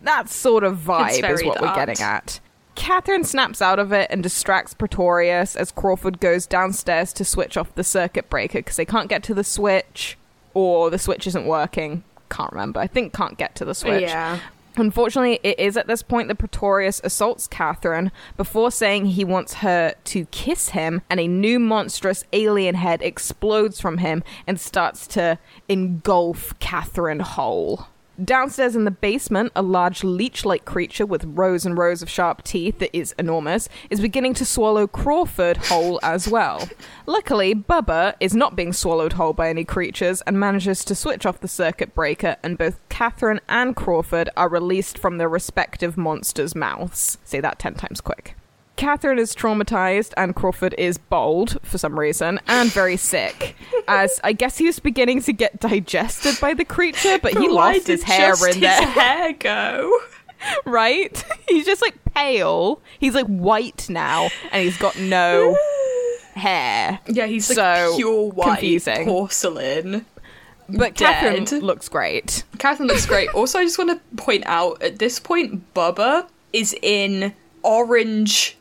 That sort of vibe is what we're getting at. Catherine snaps out of it and distracts Pretorius as Crawford goes downstairs to switch off the circuit breaker because they can't get to the switch or the switch isn't working can't remember. I think can't get to the switch. Yeah. Unfortunately, it is at this point that Pretorius assaults Catherine before saying he wants her to kiss him, and a new monstrous alien head explodes from him and starts to engulf Catherine whole. Downstairs in the basement, a large leech like creature with rows and rows of sharp teeth that is enormous is beginning to swallow Crawford whole as well. Luckily, Bubba is not being swallowed whole by any creatures and manages to switch off the circuit breaker, and both Catherine and Crawford are released from their respective monsters' mouths. Say that 10 times quick. Catherine is traumatized and Crawford is bald for some reason and very sick. As I guess he was beginning to get digested by the creature, but he Why lost his hair in his there, hair go? right? He's just like pale. He's like white now, and he's got no hair. Yeah, he's like So pure white confusing. porcelain. But Dead. Catherine looks great. Catherine looks great. also, I just want to point out at this point, Bubba is in orange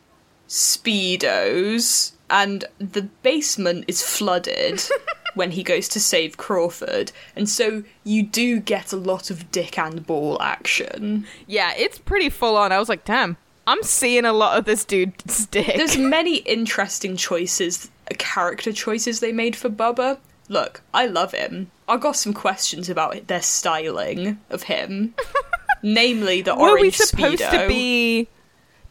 speedos, and the basement is flooded when he goes to save Crawford, and so you do get a lot of dick and ball action. Yeah, it's pretty full on. I was like, damn, I'm seeing a lot of this dude's dick. There's many interesting choices, character choices they made for Bubba. Look, I love him. I got some questions about their styling of him. Namely, the Were orange we supposed speedo. to be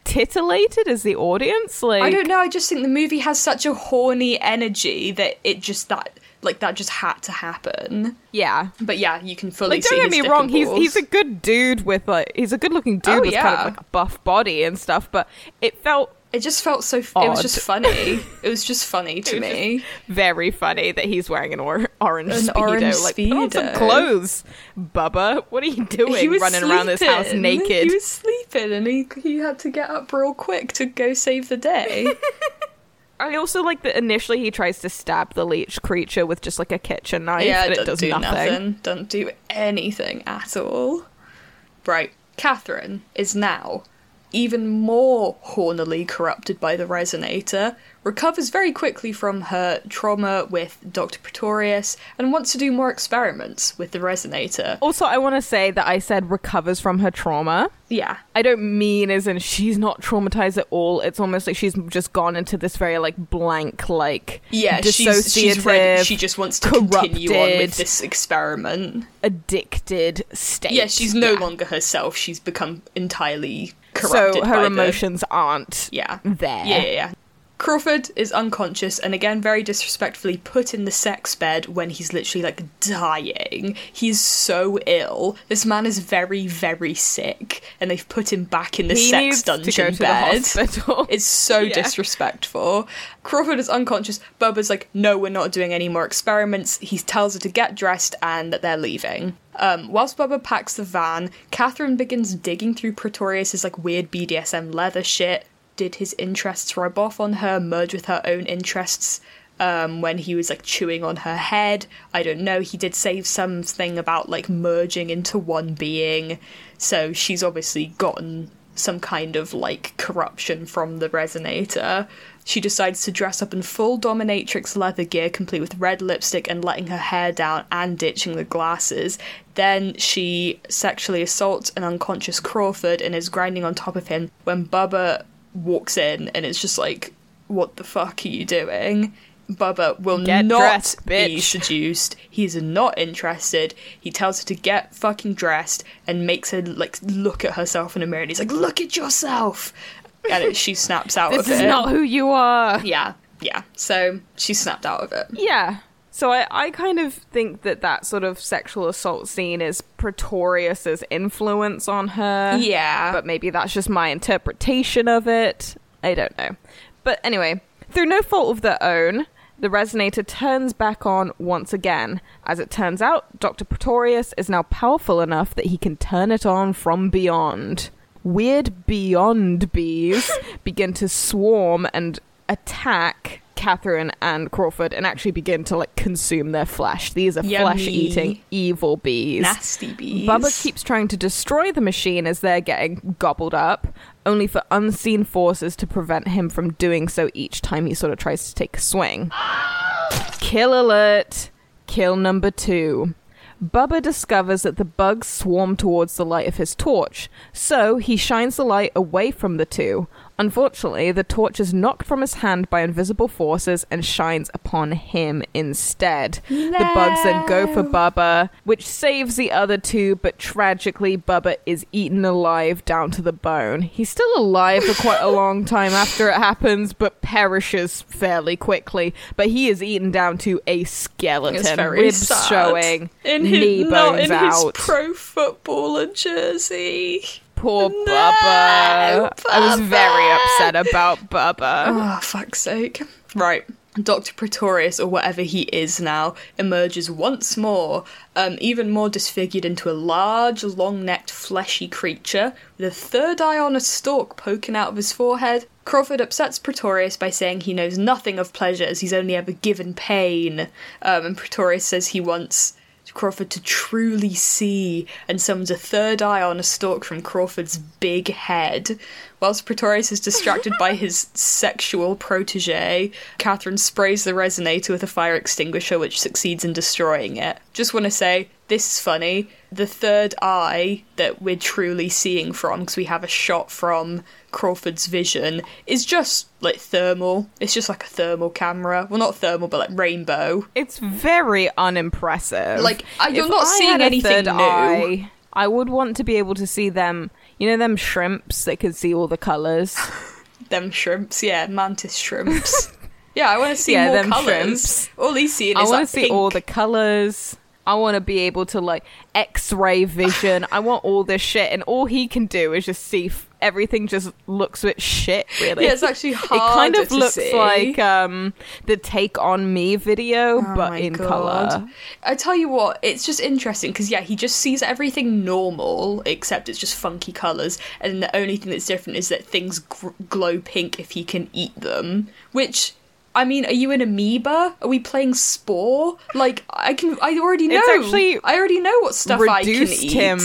titillated as the audience? Like, I don't know. I just think the movie has such a horny energy that it just that like that just had to happen. Yeah. But yeah, you can fully Like, see don't get me wrong. He's he's a good dude with like he's a good looking dude Oh, with kind of like a buff body and stuff. But it felt It just felt so. It was just funny. it was just funny to me. very funny that he's wearing an or- orange An speedo. orange like, put on some clothes, Bubba. What are you doing? running around this house naked. He was sleeping, and he he had to get up real quick to go save the day. I also like that initially he tries to stab the leech creature with just like a kitchen knife, yeah, and it does do nothing. nothing. Doesn't do anything at all. Right, Catherine is now even more hornily corrupted by the resonator, recovers very quickly from her trauma with Dr. Pretorius, and wants to do more experiments with the resonator. Also, I want to say that I said recovers from her trauma. Yeah. I don't mean as in she's not traumatized at all. It's almost like she's just gone into this very like blank, like Yeah, she's, dissociative, she's ready. She just wants to continue on with this experiment. addicted state. Yeah, she's no Yeah. longer herself. She's become entirely corrupted So her by the- emotions aren't Yeah. there. Yeah, yeah, yeah. Crawford is unconscious and again very disrespectfully put in the sex bed when he's literally like dying. He's so ill. This man is very, very sick, and they've put him back in the He sex needs to dungeon go to the bed. hospital. It's so Yeah. disrespectful. Crawford is unconscious. Bubba's like, no, we're not doing any more experiments. He tells her to get dressed and that they're leaving. Um, whilst Bubba packs the van, Catherine begins digging through Pretorius's like weird BDSM leather shit. Did his interests rub off on her, merge with her own interests? Um, when he was like chewing on her head, I don't know. He did say something about like merging into one being, so she's obviously gotten some kind of like corruption from the resonator. She decides to dress up in full dominatrix leather gear, complete with red lipstick and letting her hair down and ditching the glasses. Then she sexually assaults an unconscious Crawford and is grinding on top of him when Bubba walks in and it's just like, what the fuck are you doing? Bubba will Get not dressed, be seduced. He's not interested. He tells her to get fucking dressed and makes her like look at herself in a mirror. And he's like, "Look at yourself," and it, she snaps out of it. This is not who you are. yeah, yeah. So she snapped out of it. Yeah. So I, I kind of think that that sort of sexual assault scene is Pretorius's influence on her. Yeah. But maybe that's just my interpretation of it. I don't know. But anyway, through no fault of their own, the resonator turns back on once again. As it turns out, Dr. Pretorius is now powerful enough that he can turn it on from beyond. Weird beyond bees begin to swarm and attack Catherine and Crawford and actually begin to like consume their flesh. These are flesh eating evil bees. Nasty bees. Bubba keeps trying to destroy the machine as they're getting gobbled up, only for unseen forces to prevent him from doing so each time he sort of tries to take a swing. Kill alert! Kill number two. Bubba discovers that the bugs swarm towards the light of his torch, so he shines the light away from the two. Unfortunately, the torch is knocked from his hand by invisible forces and shines upon him instead. The bugs then go for Bubba, which saves the other two, but tragically, Bubba is eaten alive down to the bone. He's still alive for quite a long time after it happens, but perishes fairly quickly. But he is eaten down to a skeleton, ribs sad. showing, in knee his, bones in out. his pro footballer jersey. Poor No, Bubba. I was very upset about Bubba. Oh, fuck's sake. Right. Dr. Pretorius, or whatever he is now, emerges once more, um, even more disfigured into a large, long necked, fleshy creature with a third eye on a stalk poking out of his forehead. Crawford upsets Pretorius by saying he knows nothing of pleasure as he's only ever given pain. Um, and Pretorius says he wants Crawford to truly see and summons a third eye on a stalk from Crawford's big head. Whilst Pretorius is distracted by his sexual protege, Catherine sprays the resonator with a fire extinguisher, which succeeds in destroying it. Just want to say, this is funny. The third eye that we're truly seeing from, because we have a shot from Crawford's vision, is just like thermal. It's just like a thermal camera. Well, not thermal, but like rainbow. It's very unimpressive. Like, uh, you're If not I seeing anything new. eye, I would want to be able to see them. You know them shrimps that could see all the colors. Them shrimps, yeah, mantis shrimps. yeah, I want to see Yeah, more them colours. shrimps. All he's seeing I is want like to see all the colors. I want to be able to like X-ray vision. I want all this shit, and all he can do is just see f- everything. Just looks a bit shit, really. Yeah, it's actually hard. it kind of looks see. like um the Take on Me video, Oh but in God. color. I tell you what, it's just interesting because yeah, he just sees everything normal except it's just funky colors, and the only thing that's different is that things gr- glow pink if he can eat them. Which, I mean, are you an amoeba? Are we playing Spore? Like, I can, I already know. It's actually I already know what stuff I can eat. him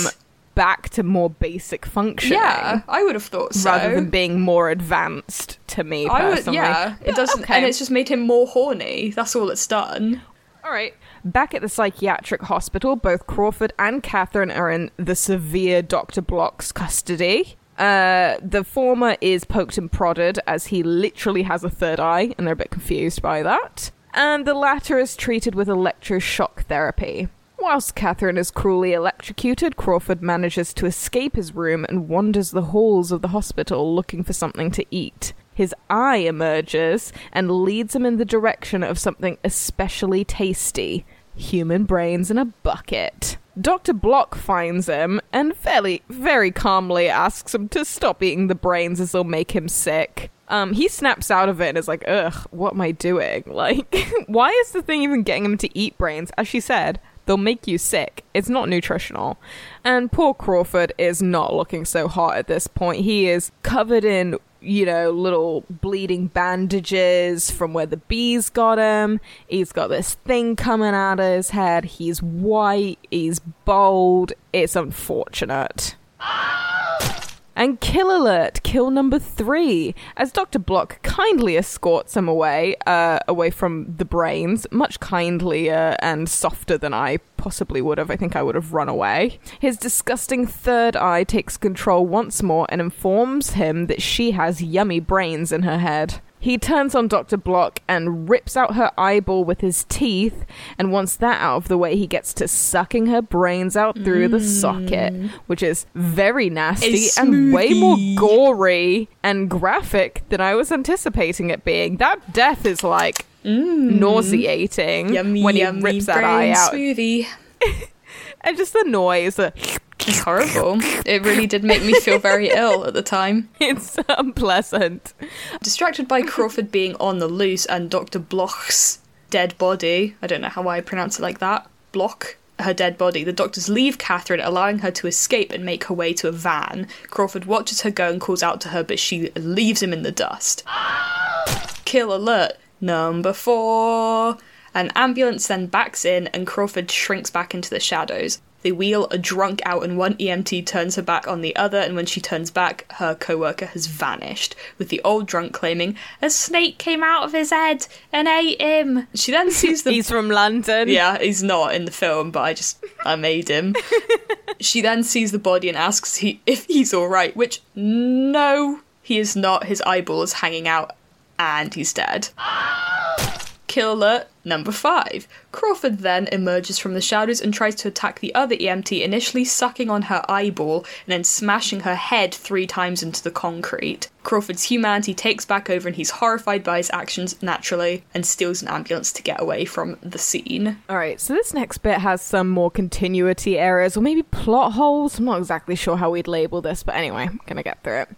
back to more basic functioning. Yeah, I would have thought so. rather than being more advanced to me I would, personally. yeah, it doesn't, okay. and it's just made him more horny. That's all it's done. All right. Back at the psychiatric hospital, both Crawford and Catherine are in the severe Dr. Bloch's custody. Uh, the former is poked and prodded as he literally has a third eye, and they're a bit confused by that. And the latter is treated with electroshock therapy. Whilst Catherine is cruelly electrocuted, Crawford manages to escape his room and wanders the halls of the hospital looking for something to eat. His eye emerges and leads him in the direction of something especially tasty human brains in a bucket. Dr. Bloch finds him and fairly, very calmly asks him to stop eating the brains as they'll make him sick. Um, he snaps out of it and is like, ugh, what am I doing? Like, why is the thing even getting him to eat brains? As she said, they'll make you sick. It's not nutritional. And poor Crawford is not looking so hot at this point. He is covered in, you know, little bleeding bandages from where the bees got him. He's got this thing coming out of his head. He's white. He's bald. It's unfortunate. And kill alert, kill number three, as Dr. Bloch kindly escorts him away, uh, away from the brains, much kindlier and softer than I possibly would have. I think I would have run away. His disgusting third eye takes control once more and informs him that she has yummy brains in her head. He turns on Dr. Bloch and rips out her eyeball with his teeth, and once that out of the way, he gets to sucking her brains out through the socket, mm. which is very nasty and way more gory and graphic than I was anticipating it being. That death is like mm. nauseating Yummy, when he yummy rips that eye out, smoothie. and just the noise. It's horrible. It really did make me feel very ill at the time. It's unpleasant. Distracted by Crawford being on the loose and Dr. Bloch's dead body, I don't know how I pronounce it like that, Bloch, her dead body, the doctors leave Catherine, allowing her to escape and make her way to a van. Crawford watches her go and calls out to her, but she leaves him in the dust. Kill alert number four. An ambulance then backs in and Crawford shrinks back into the shadows. They wheel a drunk out, and one EMT turns her back on the other. And when she turns back, her co-worker has vanished, with the old drunk claiming a snake came out of his head and ate him. She then sees the He's from London. yeah, he's not in the film, but I just I made him. she then sees the body and asks he if he's all right, which no, he is not. His eyeball is hanging out, and he's dead. Kill alert number five. Crawford then emerges from the shadows and tries to attack the other EMT, initially sucking on her eyeball and then smashing her head three times into the concrete. Crawford's humanity takes back over and he's horrified by his actions naturally and steals an ambulance to get away from the scene. All right, so this next bit has some more continuity errors or maybe plot holes. I'm not exactly sure how we'd label this, but anyway, I'm gonna get through it.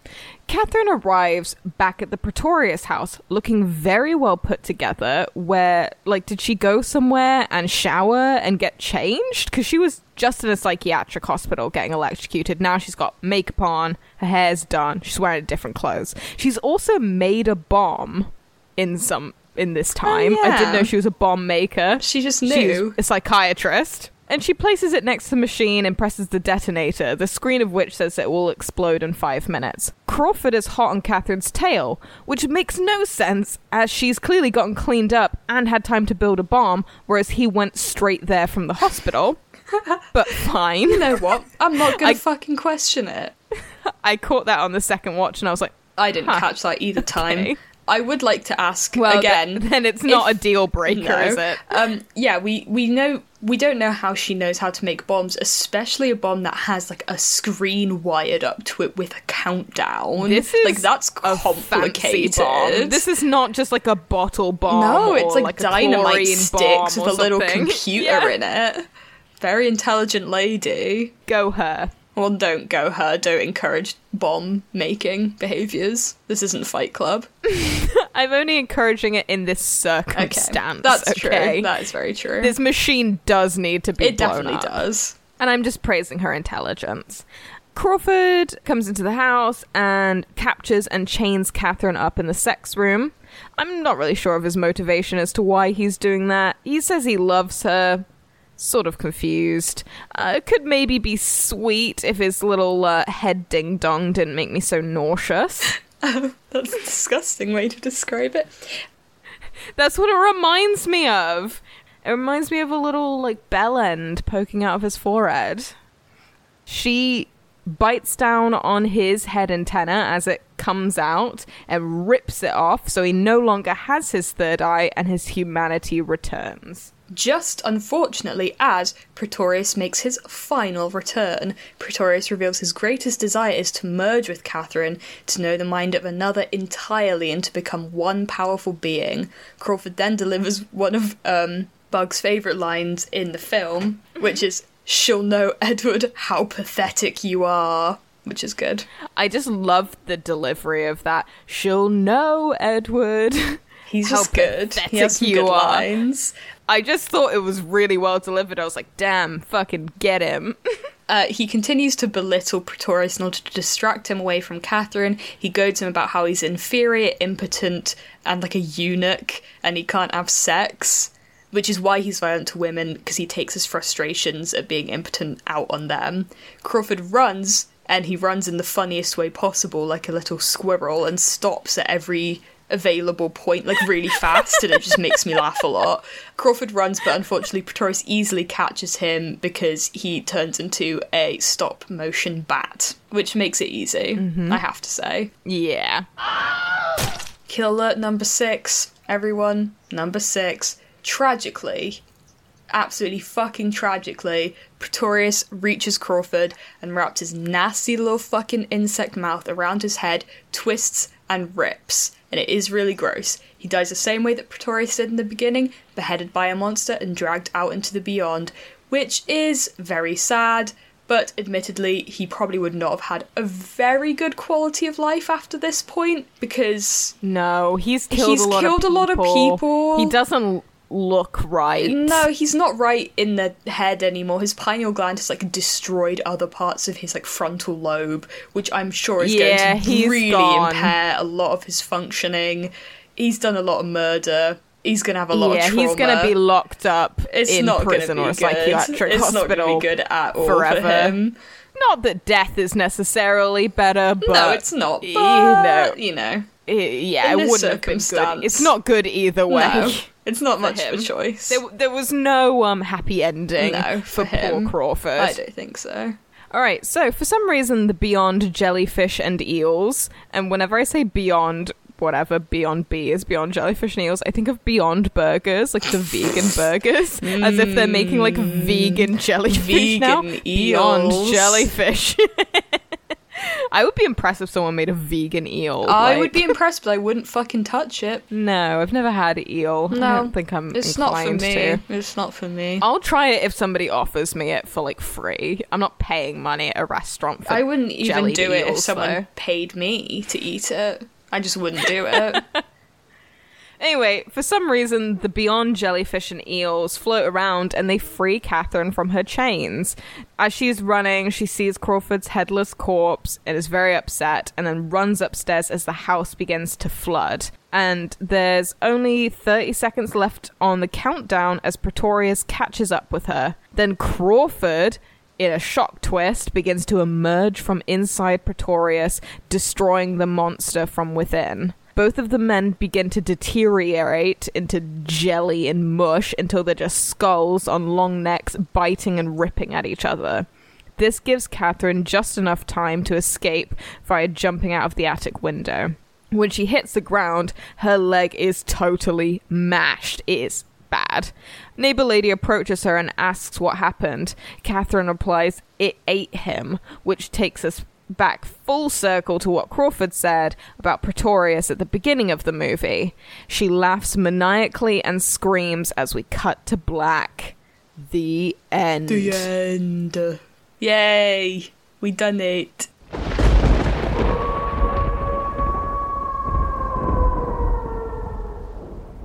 Catherine arrives back at the Pretorius house looking very well put together. Where, like, did she go somewhere and shower and get changed? Because she was just in a psychiatric hospital getting electrocuted. Now she's got makeup on, her hair's done, she's wearing different clothes. She's also made a bomb in some in this oh, time. I didn't know she was a bomb maker. She just She's knew. a psychiatrist. And she places it next to the machine and presses the detonator, the screen of which says it will explode in five minutes. Crawford is hot on Catherine's tail, which makes no sense as she's clearly gotten cleaned up and had time to build a bomb, whereas he went straight there from the hospital. but fine. You know what? I'm not gonna fucking question it. I caught that on the second watch and I was like, I didn't Huh. catch that either time. Okay. I would like to ask well, again. th- then it's not if- a deal breaker, No. is it? Um, yeah, we we know we don't know how she knows how to make bombs, especially a bomb that has like a screen wired up to it with a countdown. This is like that's a fancy complicated. bomb. This is not just like a bottle bomb. no, it's like, a dynamite sticks with a little computer Yeah. in it. Very intelligent lady. Go her. Well, don't go her. Don't encourage bomb making behaviors. This isn't Fight Club. I'm only encouraging it in this Okay, circumstance. that's okay? true. That is very true. This machine does need to be it definitely up. does. And I'm just praising her intelligence. Crawford comes into the house and captures and chains Catherine up in the sex room. I'm not really sure of his motivation as to why he's doing that. He says he loves her. Sort of confused. Uh, could maybe be sweet if his little uh, head ding dong didn't make me so nauseous. That's a disgusting way to describe it. That's what it reminds me of. It reminds me of a little like bell end poking out of his forehead. She bites down on his head antenna as it comes out and rips it off so he no longer has his third eye and his humanity returns. Just unfortunately, as Pretorius makes his final return, Pretorius reveals his greatest desire is to merge with Catherine, to know the mind of another entirely, and to become one powerful being. Crawford then delivers one of um, Bug's favourite lines in the film, which is, She'll know, Edward, how pathetic you are. Which is good. I just love the delivery of that. She'll know, Edward. He's just good. He has some you good are. lines. I just thought it was really well delivered. I was like, damn, fucking get him. Uh, he continues to belittle Pretorius in order to distract him away from Catherine. He goads him about how he's inferior, impotent, and like a eunuch, and he can't have sex, which is why he's violent to women, because he takes his frustrations at being impotent out on them. Crawford runs, and he runs in the funniest way possible, like a little squirrel, and stops at every available point like really fast and it just makes me laugh a lot. Crawford runs but unfortunately Pretorius easily catches him because he turns into a stop motion bat, which makes it easy, mm-hmm. I have to say. yeah. Kill alert number 6. Everyone, number 6. Tragically, absolutely fucking tragically, Pretorius reaches Crawford and wraps his nasty little fucking insect mouth around his head, twists and rips. And it is really gross. He dies the same way that Pretorius did in the beginning, beheaded by a monster and dragged out into the beyond, which is very sad. But admittedly, he probably would not have had a very good quality of life after this point because No, he's killed He's a lot killed of a lot of people. people. He doesn't look right. No, he's not right in the head anymore. His pineal gland has like destroyed other parts of his like frontal lobe, which I'm sure is Yeah, going to he's really gone. impair a lot of his functioning. He's done a lot of murder. he's gonna have a lot yeah, of trauma. he's going to be locked up it's in not prison gonna or be a good. psychiatric it's hospital. not gonna be good at all forever. for him. Not that death is necessarily better, but no, it's not. But, you know, you know, yeah, in it wouldn't have been good. It's not good either way. no, it's not much of a choice. There, there was no um happy ending No, for, for him. poor Crawford. I don't think so. All right, so for some reason, the Beyond jellyfish and eels, and whenever I say Beyond, whatever Beyond B is Beyond jellyfish and eels, I think of Beyond burgers, like the vegan burgers, as if they're making like vegan jellyfish now. Vegan Beyond jellyfish. I would be impressed if someone made a vegan eel. I like- would be impressed, but I wouldn't fucking touch it. No, I've never had eel. I No, don't think I'm It's not for me. to. It's not for me. I'll try it if somebody offers me it for like free. I'm not paying money at a restaurant for it. I wouldn't even do it if someone though. paid me to eat it. I just wouldn't do it. Anyway, for some reason, the Beyond jellyfish and eels float around and they free Catherine from her chains. As she's running, she sees Crawford's headless corpse and is very upset, and then runs upstairs as the house begins to flood. And there's only 30 seconds left on the countdown as Pretorius catches up with her. Then Crawford in a shock twist, begins to emerge from inside Pretorius, destroying the monster from within. Both of the men begin to deteriorate into jelly and mush until they're just skulls on long necks, biting and ripping at each other. This gives Catherine just enough time to escape via jumping out of the attic window. When she hits the ground, her leg is totally mashed. It is bad. Neighbor lady approaches her and asks what happened. Catherine replies, It ate him, which takes us back full circle to what Crawford said about Pretorius at the beginning of the movie. She laughs maniacally and screams as we cut to black. The end. the end. Yay! We done it.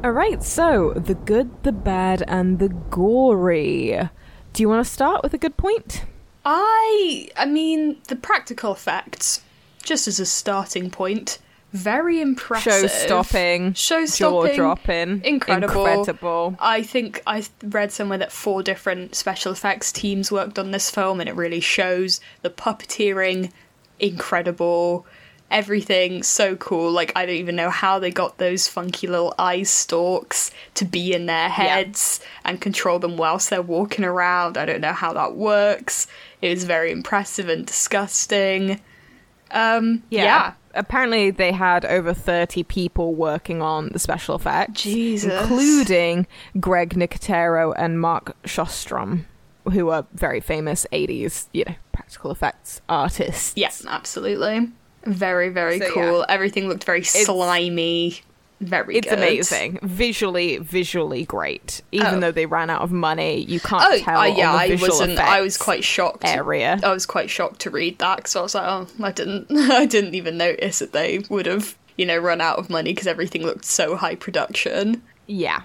All right, so the good, the bad, and the gory. Do you want to start with a good point? I I mean the practical effects, just as a starting point, very impressive. Show stopping, Show jaw stopping, dropping, incredible. incredible. I think I read somewhere that four different special effects teams worked on this film, and it really shows the puppeteering, incredible, everything so cool. Like I don't even know how they got those funky little eye stalks to be in their heads and control them whilst they're walking around. I don't know how that works. It was very impressive and disgusting. Um, yeah. Apparently, they had over 30 people working on the special effects. Jesus. Including Greg Nicotero and Mark Shostrom, who are very famous 80s, you know, practical effects artists. Yes, absolutely. Very, very So, cool. yeah. Everything looked very slimy. Very It's good. amazing. Visually, visually great. Even Oh. though they ran out of money, you can't Oh, tell. uh, yeah, I wasn't. I was quite shocked. Area. I was quite shocked to read that because I was like, oh, I didn't, I didn't even notice that they would have, you know, run out of money because everything looked so high production. Yeah.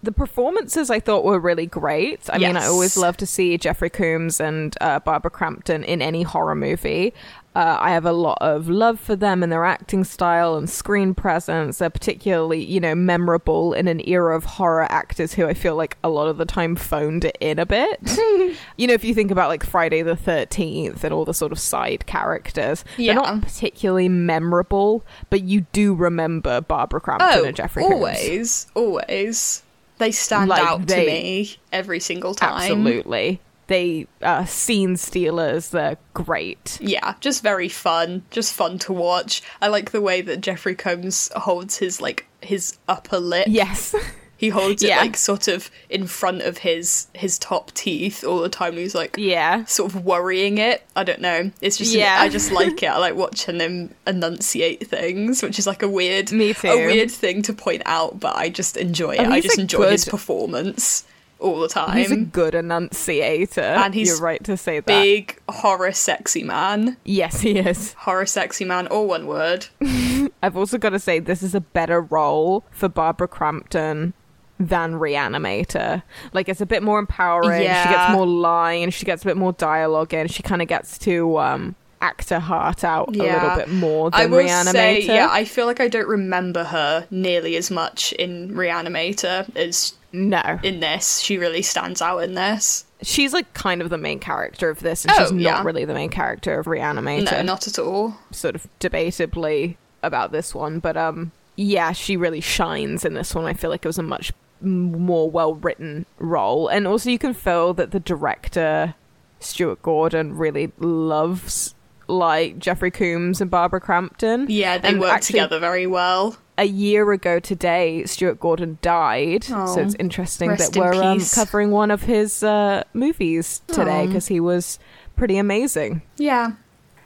The performances I thought were really great. I mean, I always love to see Jeffrey Combs and uh, Barbara Crampton in any horror movie. Uh, I have a lot of love for them and their acting style and screen presence. They're particularly, you know, memorable in an era of horror actors who I feel like a lot of the time phoned it in a bit. you know, if you think about like Friday the 13th and all the sort of side characters, Yeah. they're not particularly memorable, but you do remember Barbara Crampton Oh, and Jeffrey always, always. They stand Like, out they- to me every single time. Absolutely. They are scene stealers. They're great. Yeah, just very fun. Just fun to watch. I like the way that Jeffrey Combs holds his like his upper lip. Yes. He holds it like sort of in front of his his top teeth all the time. He's like yeah. sort of worrying it. I don't know. It's just Yeah. I just like it. I like watching him enunciate things, which is like a weird Me too. a weird thing to point out, but I just enjoy it. I just enjoy his performance all the time. He's a good enunciator. And he's You're right to say that. Big horror sexy man. Yes, he is. Horror sexy man, all one word. I've also got to say this is a better role for Barbara Crampton than Reanimator. Like it's a bit more empowering. Yeah. She gets more line. She gets a bit more dialogue in. She kind of gets to um act her heart out a little bit more than I will Reanimator. say, yeah, I feel like I don't remember her nearly as much in Reanimator as no, in this. She really stands out in this. she's like kind of the main character of this, and Oh, she's not yeah. really the main character of Reanimator. No, not at all. sort of debatably about this one, but um, yeah, she really shines in this one. I feel like it was a much more well written role, and also you can feel that the director Stuart Gordon really loves like Jeffrey Combs and Barbara Crampton. Yeah, they And work actually, together very well. A year ago today, Stuart Gordon died, so Oh, it's interesting that in we're um, covering one of his uh, movies today Oh. because he was pretty amazing. Yeah.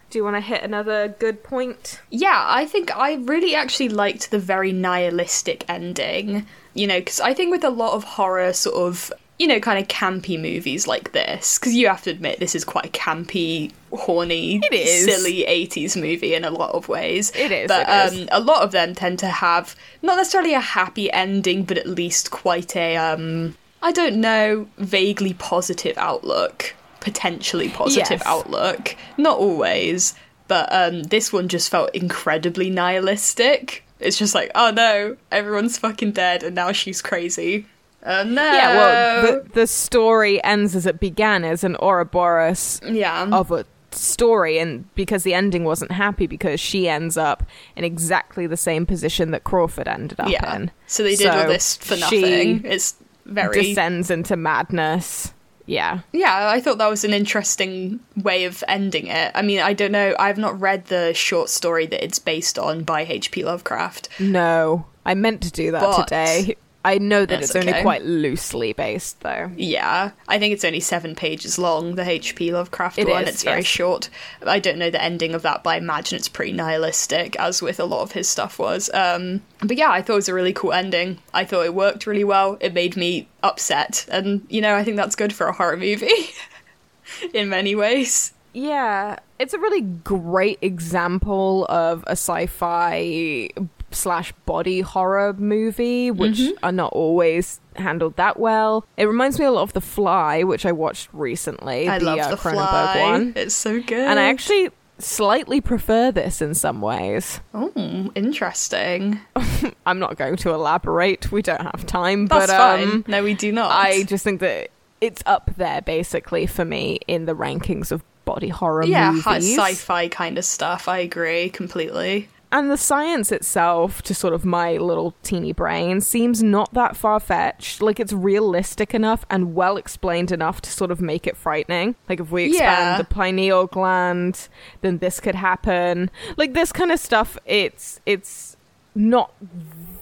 Do you want to hit another good point? Yeah, I think I really actually liked the very nihilistic ending. You know, because I think with a lot of horror, sort of, you know, kind of campy movies like this, because you have to admit this is quite a campy, horny, It is. silly 80s movie in a lot of ways. It is, But it is. um, a lot of them tend to have not necessarily a happy ending, but at least quite a, um, I don't know, vaguely positive outlook. Potentially positive Yes. outlook. Not always, but um, this one just felt incredibly nihilistic. It's just like, oh no, everyone's fucking dead, and now she's crazy. Oh no. Yeah, well, the, the story ends as it began as an Ouroboros yeah. of a story, and because the ending wasn't happy, because she ends up in exactly the same position that Crawford ended up yeah. in. So they did all this for she nothing. It's very Descends into madness. Yeah. Yeah, I thought that was an interesting way of ending it. I mean, I don't know. I've not read the short story that it's based on by H.P. Lovecraft. No, I meant to do that But- today. I know that That's it's only okay. quite loosely based, though. Yeah, I think it's only seven pages long, the H.P. Lovecraft It one. is, it's very yes. short. I don't know the ending of that, but I imagine it's pretty nihilistic, as with a lot of his stuff was. Um, but yeah, I thought it was a really cool ending. I thought it worked really well. It made me upset, and you know, I think that's good for a horror movie in many ways. Yeah, it's a really great example of a sci-fi slash body horror movie, which Mm-hmm. are not always handled that well. It reminds me a lot of The Fly, which I watched recently. I the, love uh, the Cronenberg fly. one, It's so good. and I actually slightly prefer this in some ways. oh, interesting. I'm not going to elaborate. We don't have time, That's but fine. um, no, we do not. I just think that it's up there basically for me in the rankings of body horror yeah, movies. hi- sci-fi kind of stuff. I agree completely. And the science itself, to sort of my little teeny brain, seems not that far fetched. Like it's realistic enough and well explained enough to sort of make it frightening. Like if we expand Yeah. the pineal gland, then this could happen. Like this kind of stuff, it's it's not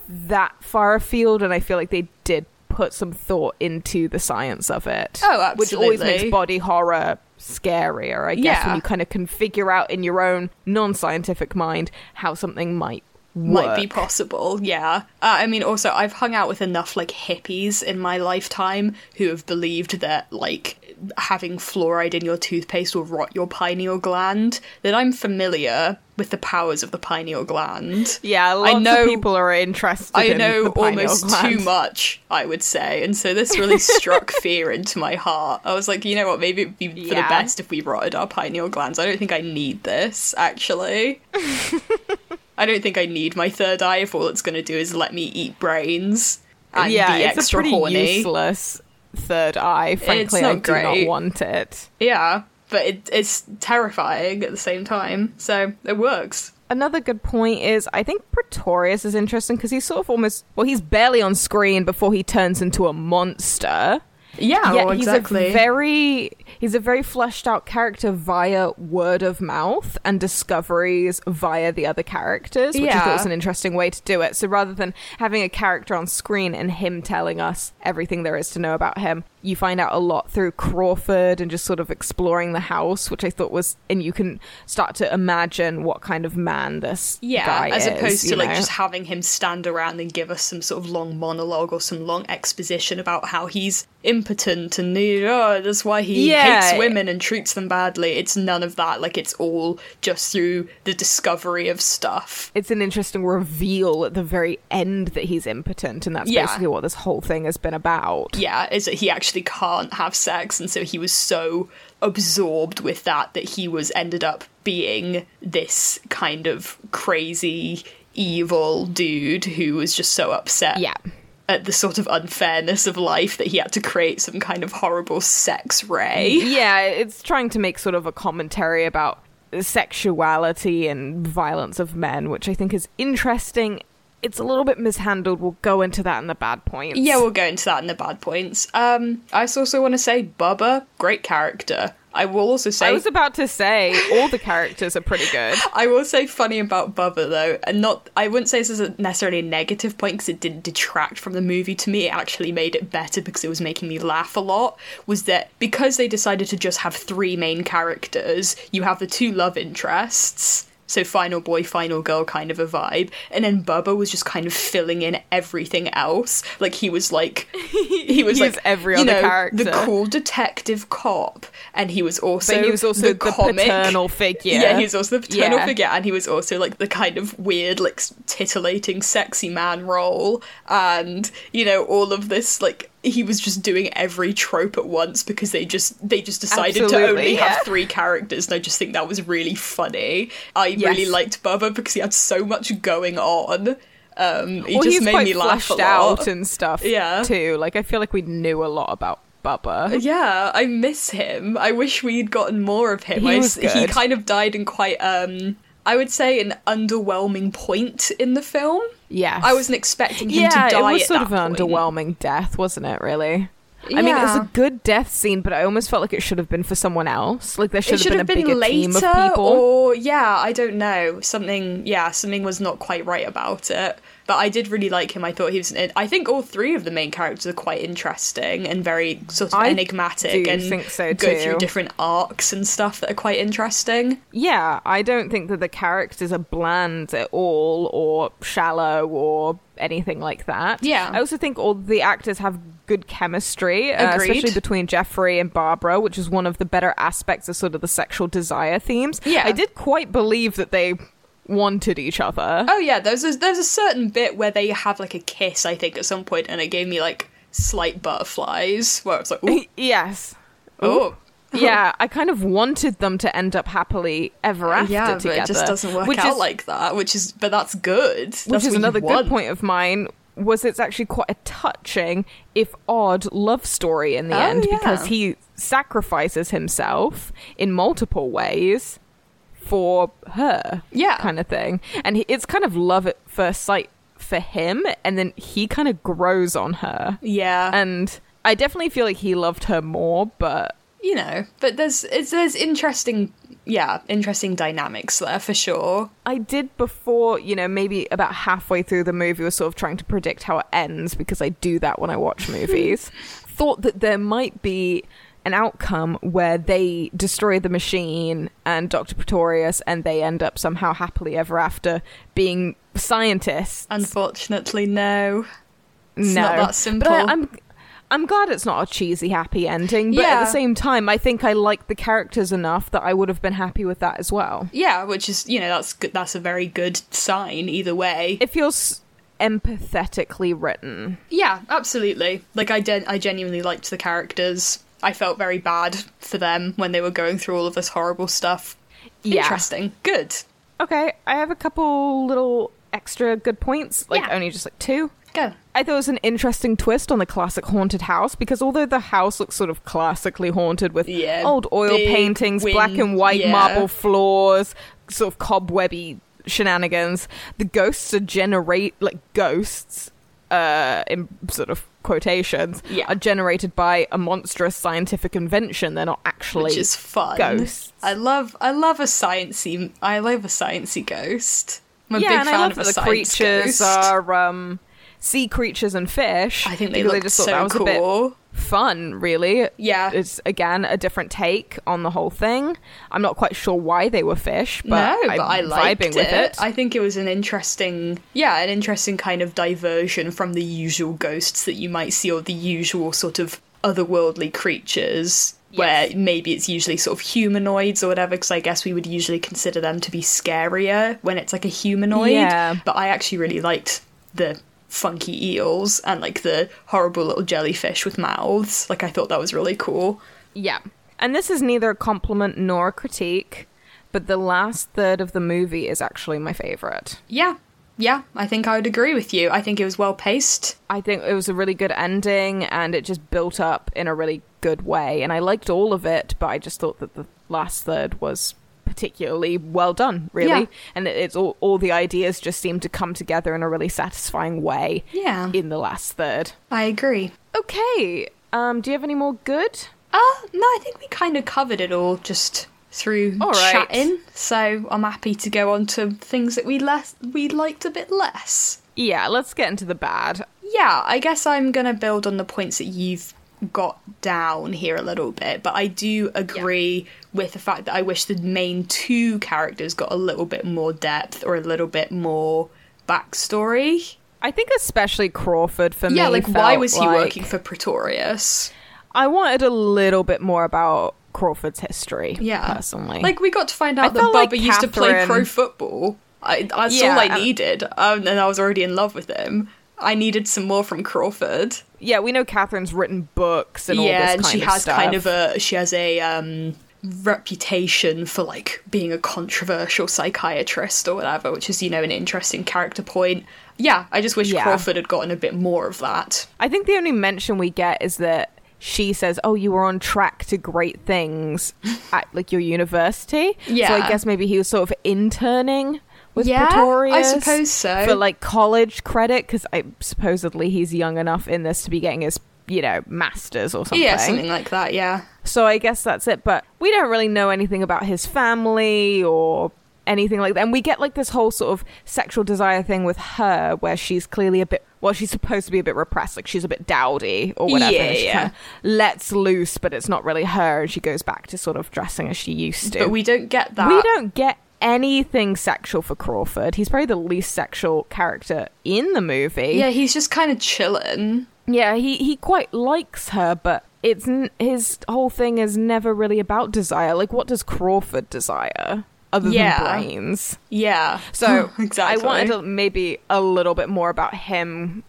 that far afield, and I feel like they did put some thought into the science of it. Oh, absolutely. Which always makes body horror scarier, I guess, when you kind of can figure out in your own non-scientific mind how something might might be possible yeah. Uh, i mean also i've hung out with enough like hippies in my lifetime who have believed that like having fluoride in your toothpaste will rot your pineal gland that i'm familiar with the powers of the pineal gland Yeah, I know- of people are interested. I know almost gland. too much, I would say, and so this really struck fear into my heart. I was like, you know what, maybe it'd be for the best if we rotted our pineal glands. I don't think I need this, actually. I don't think I need my third eye if all it's going to do is let me eat brains and yeah, be it's extra a pretty horny. useless third eye. Frankly, I do not want it. Yeah, but it, it's terrifying at the same time, so it works. Another good point is I think Pretorius is interesting because he's sort of almost well, he's barely on screen before he turns into a monster. Yeah, Yet well, he's a very he's a very fleshed out character via word of mouth and discoveries via the other characters, which I thought was an interesting way to do it. So rather than having a character on screen and him telling us everything there is to know about him, you find out a lot through Crawford and just sort of exploring the house, which I thought was and you can start to imagine what kind of man this Yeah, as is, opposed to like know? just having him stand around and give us some sort of long monologue or some long exposition about how he's impotent and oh, that's why he Yeah. hates women and treats them badly. It's none of that. Like it's all just through the discovery of stuff. it's an interesting reveal at the very end that he's impotent, and that's Yeah. basically what this whole thing has been about. Yeah, is that he actually actually can't have sex, and so he was so absorbed with that that he was ended up being this kind of crazy evil dude who was just so upset Yeah. at the sort of unfairness of life that he had to create some kind of horrible sex ray. Yeah, it's trying to make sort of a commentary about sexuality and violence of men, which I think is interesting. It's a little bit mishandled. We'll go into that in the bad points. Yeah, we'll go into that in the bad points. Um, I also want to say Bubba, great character. I will also say I was about to say all the characters are pretty good. I will say funny about Bubba though, and not I wouldn't say this is a necessarily a negative point because it didn't detract from the movie to me. It actually made it better because it was making me laugh a lot. Was that because they decided to just have three main characters? You have the two love interests. So final boy, final girl kind of a vibe, and then Bubba was just kind of filling in everything else. Like he was like he was He's like every other know, character. the cool detective cop, and he was also But he was also the, comic paternal figure. yeah, he was also the paternal Yeah. figure, and he was also like the kind of weird, like titillating, sexy man role, and you know all of this. Like he was just doing every trope at once because they just they just decided to only yeah. have three characters, and I just think that was really funny. I Yes. really liked Bubba because he had so much going on. Um, he well, just made me laugh a lot. out and stuff. Yeah. too. Like I feel like we knew a lot about Bubba. Yeah, I miss him. I wish we'd gotten more of him. He I was s- he kind of died in quite um I would say an underwhelming point in the film. Yeah, I wasn't expecting him yeah, to die it was sort of an point. underwhelming death, wasn't it? Really. I mean, it was a good death scene, but I almost felt like it should have been for someone else. Like there should, It should have been a bigger later, team of people. or yeah, I don't know. Something, yeah, something was not quite right about it. But I did really like him. I thought he was. I think all three of the main characters are quite interesting and very sort of I enigmatic, and think so, go through different arcs and stuff that are quite interesting. Yeah, I don't think that the characters are bland at all or shallow or anything like that. Yeah. I also think all the actors have good chemistry, uh, especially between Jeffrey and Barbara, which is one of the better aspects of sort of the sexual desire themes. Yeah. I did quite believe that they wanted each other. Oh yeah, there's a, there's a certain bit where they have like a kiss, I think, at some point, and it gave me like slight butterflies. Where I was like, ooh, yes. oh, yeah, I kind of wanted them to end up happily ever after yeah, together. but it just doesn't work out is, like that. Which is, but that's good. That's which is another good point of mine was it's actually quite a touching if odd love story in the Oh, end yeah. because he sacrifices himself in multiple ways for her Yeah. kind of thing and he, it's kind of love at first sight for him and then he kind of grows on her Yeah, and i definitely feel like he loved her more but you know, but there's it's, there's interesting, yeah, interesting dynamics there for sure. I did before, you know, maybe about halfway through the movie was sort of trying to predict how it ends because I do that when I watch movies. Thought that there might be an outcome where they destroy the machine and Dr. Pretorius and they end up somehow happily ever after being scientists. Unfortunately, no. It's no. not that simple. But I, I'm I'm glad it's not a cheesy happy ending, but at the same time I think I like the characters enough that I would have been happy with that as well. Yeah, which is you know that's good. That's a very good sign either way. It feels empathetically written. Yeah, absolutely. Like I gen- I genuinely liked the characters. I felt very bad for them when they were going through all of this horrible stuff. Yeah. Interesting. Good. Okay, I have a couple little extra good points, like Yeah. only just like two. Go. I thought it was an interesting twist on the classic haunted house because although the house looks sort of classically haunted with Yeah, old oil paintings, wind- black and white yeah. marble floors, sort of cobwebby shenanigans, the ghosts are generate like ghosts uh in sort of quotations Yeah. are generated by a monstrous scientific invention. They're not actually Which is fun. ghosts. I love I love a sciency I love a sciencey ghost. I'm a yeah, big and fan I love of that the creatures ghost. are um, sea creatures and fish. I think they look just so thought that was a bit fun. Really, Yeah. It's again a different take on the whole thing. I'm not quite sure why they were fish, but no, I'm but I liked vibing with it. I think it was an interesting, yeah, an interesting kind of diversion from the usual ghosts that you might see, or the usual sort of otherworldly creatures. Where maybe it's usually sort of humanoids or whatever, because I guess we would usually consider them to be scarier when it's like a humanoid. Yeah. But I actually really liked the funky eels and like the horrible little jellyfish with mouths. Like I thought that was really cool. Yeah. And this is neither a compliment nor a critique, but the last third of the movie is actually my favorite. Yeah. Yeah, I think I would agree with you. I think it was well paced. I think it was a really good ending and it just built up in a really good way. And I liked all of it, but I just thought that the last third was particularly well done, really. Yeah. And it's all, all the ideas just seem to come together in a really satisfying way Yeah. in the last third. I agree. Okay. Um, do you have any more good? Uh, no, I think we kind of covered it all just through All right. chatting. So I'm happy to go on to things that we less we liked a bit less. Yeah, let's get into the bad. Yeah, I guess I'm gonna build on the points that you've got down here a little bit, but I do agree with the fact that I wish the main two characters got a little bit more depth or a little bit more backstory. I think especially Crawford for me. Yeah, like why was he like- working for Pretorius? I wanted a little bit more about Crawford's history. Yeah, personally, like we got to find I out that felt Bubba like used to play pro football. I, that's Yeah, all I needed, um, and I was already in love with him. I needed some more from Crawford. yeah, we know Catherine's written books and all yeah, this and she has stuff. kind of a she has a um, reputation for like being a controversial psychiatrist or whatever, which is you know an interesting character point. Yeah, I just wish Yeah. Crawford had gotten a bit more of that. I think the only mention we get is that she says, "Oh, you were on track to great things at like your university." Yeah. so I guess maybe he was sort of interning with Yeah, I suppose so. for like college credit because I supposedly he's young enough in this to be getting his you know masters or something. Yeah, something like that. Yeah, So I guess that's it. But we don't really know anything about his family or anything like that. And we get like this whole sort of sexual desire thing with her where she's clearly a bit well, she's supposed to be a bit repressed, like she's a bit dowdy or whatever. Yeah, she yeah. lets loose, but it's not really her, and she goes back to sort of dressing as she used to. but we don't get that. We don't get anything sexual for Crawford. He's probably the least sexual character in the movie. Yeah, he's just kind of chilling. Yeah, he he quite likes her, but it's n- his whole thing is never really about desire. Like, what does Crawford desire other Yeah. than brains? Yeah. So exactly. I wanted to maybe a little bit more about him.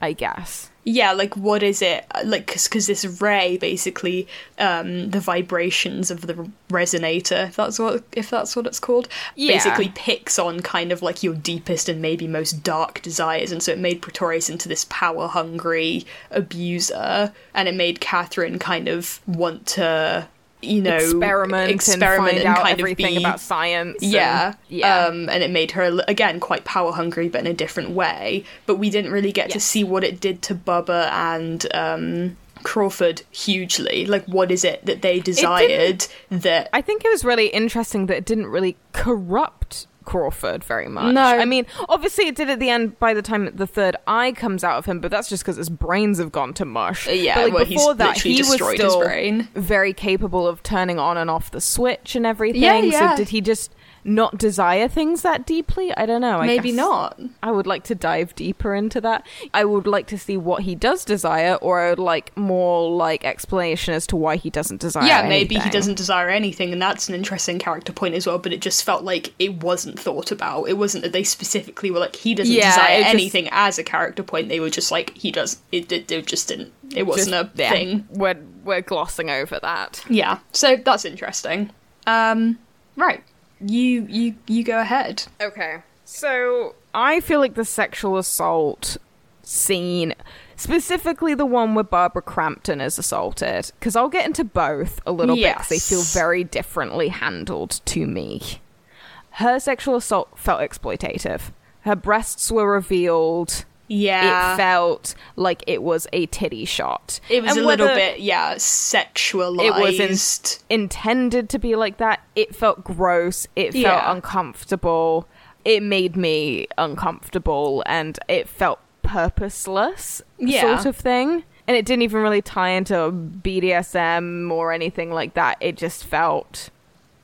I guess. Yeah like what is it like because this ray basically um the vibrations of the resonator if that's what if that's what it's called Yeah. basically picks on kind of like your deepest and maybe most dark desires and so it made pretorius into this power hungry abuser and it made catherine kind of want to you know experiment, experiment and find out kind everything of be about science. and- yeah, yeah. Um, and it made her again quite power hungry, but in a different way. But we didn't really get to see what it did to Bubba and um, Crawford hugely. Like, what is it that they desired that? I think it was really interesting that it didn't really corrupt Crawford very much. No. I mean, obviously it did at the end by the time the third eye comes out of him, but that's just because his brains have gone to mush. Uh, yeah, but like well, before that, he was still very capable of turning on and off the switch and everything. Yeah, yeah. So did he just not desire things that deeply? I don't know. I Maybe not. I would like to dive deeper into that. I would like to see what he does desire, or I would like more like explanation as to why he doesn't desire. Yeah, maybe he doesn't desire anything, and that's an interesting character point as well. But it just felt like it wasn't thought about. It wasn't that they specifically were like he doesn't Yeah, desire just- anything as a character point. They were just like he does. It, it, it just didn't. It wasn't Just- a yeah, thing. We're we're glossing over that. Yeah, so that's interesting. Um, right, you you you go ahead. Okay. So I feel like the sexual assault scene, specifically the one where Barbara Crampton is assaulted, because I'll get into both a little bit 'cause bit because they feel very differently handled to me. Her sexual assault felt exploitative. Her breasts were revealed. Yeah, It felt like it was a titty shot. it was And a little bit yeah sexualized. it was in- intended to be like that. It felt gross. It felt Yeah. uncomfortable. It made me uncomfortable and it felt purposeless, Yeah. sort of thing. And it didn't even really tie into BDSM or anything like that. It just felt.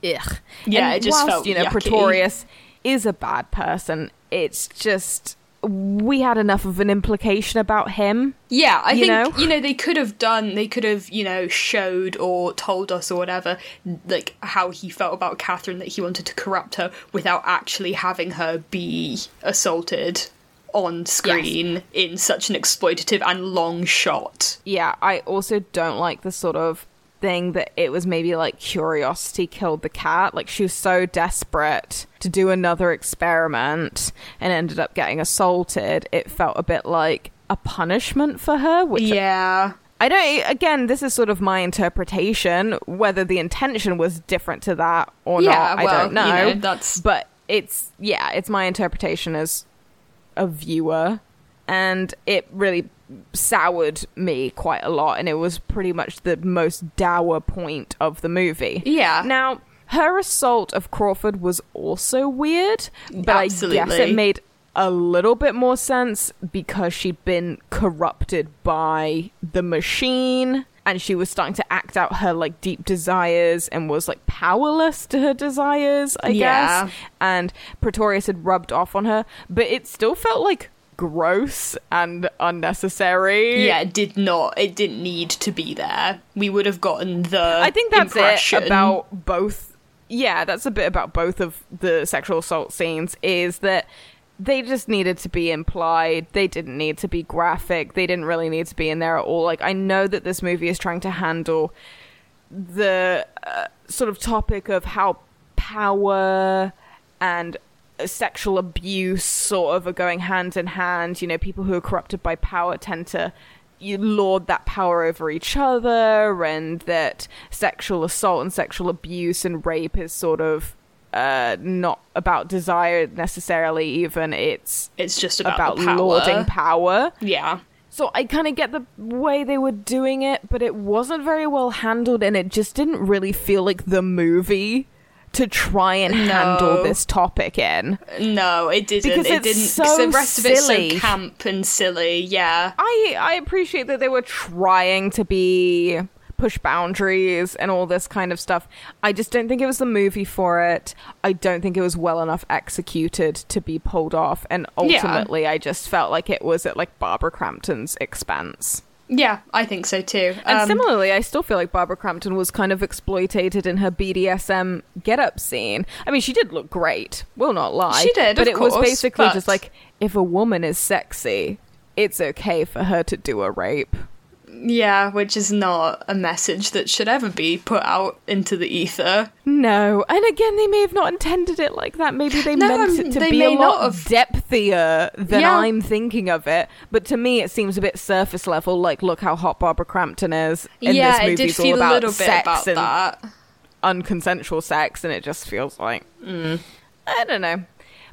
Ugh. Yeah, And it just whilst, felt you know, yucky. Pretorius is a bad person. It's just. We had enough of an implication about him. Yeah, I think know? you know they could have done. They could have you know showed or told us or whatever like how he felt about Catherine that he wanted to corrupt her without actually having her be assaulted on screen in such an exploitative and long shot. Yeah, I also don't like the sort of thing that it was maybe like curiosity killed the cat. Like she was so desperate to do another experiment and ended up getting assaulted. It felt a bit like a punishment for her, which Yeah. I don't. Again, this is sort of my interpretation. Whether the intention was different to that or Yeah, not, well, I don't know. you know, that's- But it's yeah, it's my interpretation as a viewer, and it really soured me quite a lot, and it was pretty much the most dour point of the movie. Yeah. Now, her assault of Crawford was also weird, but I guess it made a little bit more sense because she'd been corrupted by the machine and she was starting to act out her like deep desires and was like powerless to her desires, I Yeah. guess. And Pretorius had rubbed off on her, but it still felt like gross and unnecessary. Yeah, it did not. It didn't need to be there. We would have gotten the. I think that's impression. it about both. Yeah, that's a bit about both of the sexual assault scenes. Is that they just needed to be implied. They didn't need to be graphic. They didn't really need to be in there at all. Like I know that this movie is trying to handle the uh, sort of topic of how power and sexual abuse sort of are going hand in hand. You know, people who are corrupted by power tend to you lord that power over each other, and that sexual assault and sexual abuse and rape is sort of uh, not about desire necessarily. Even it's It's just about, about power. lording power. Yeah. So I kind of get the way they were doing it, but it wasn't very well handled, and it just didn't really feel like the movie to try and handle this topic in. No, it didn't. Because it didn't. so the rest of it's silly. so camp and silly. Yeah. I I appreciate that they were trying to be push boundaries and all this kind of stuff. I just don't think it was the movie for it. I don't think it was well enough executed to be pulled off, and Yeah. ultimately, I just felt like it was at like Barbara Crampton's expense. Yeah, I think so too. And Um, similarly, I still feel like Barbara Crampton was kind of exploited in her BDSM get-up scene. I mean, she did look great. Will not lie. She did, but it was basically but- just like if a woman is sexy, it's okay for her to do a rape. Yeah, which is not a message that should ever be put out into the ether. No, and again, they may have not intended it like that. Maybe they No, meant um, it to be a lot have. depthier than Yeah. I'm thinking of it. But to me, it seems a bit surface level. Like, look how hot Barbara Crampton is. And yeah, this it movie's did all feel about a little bit sex about and that. unconsensual sex, and it just feels like Mm. I don't know.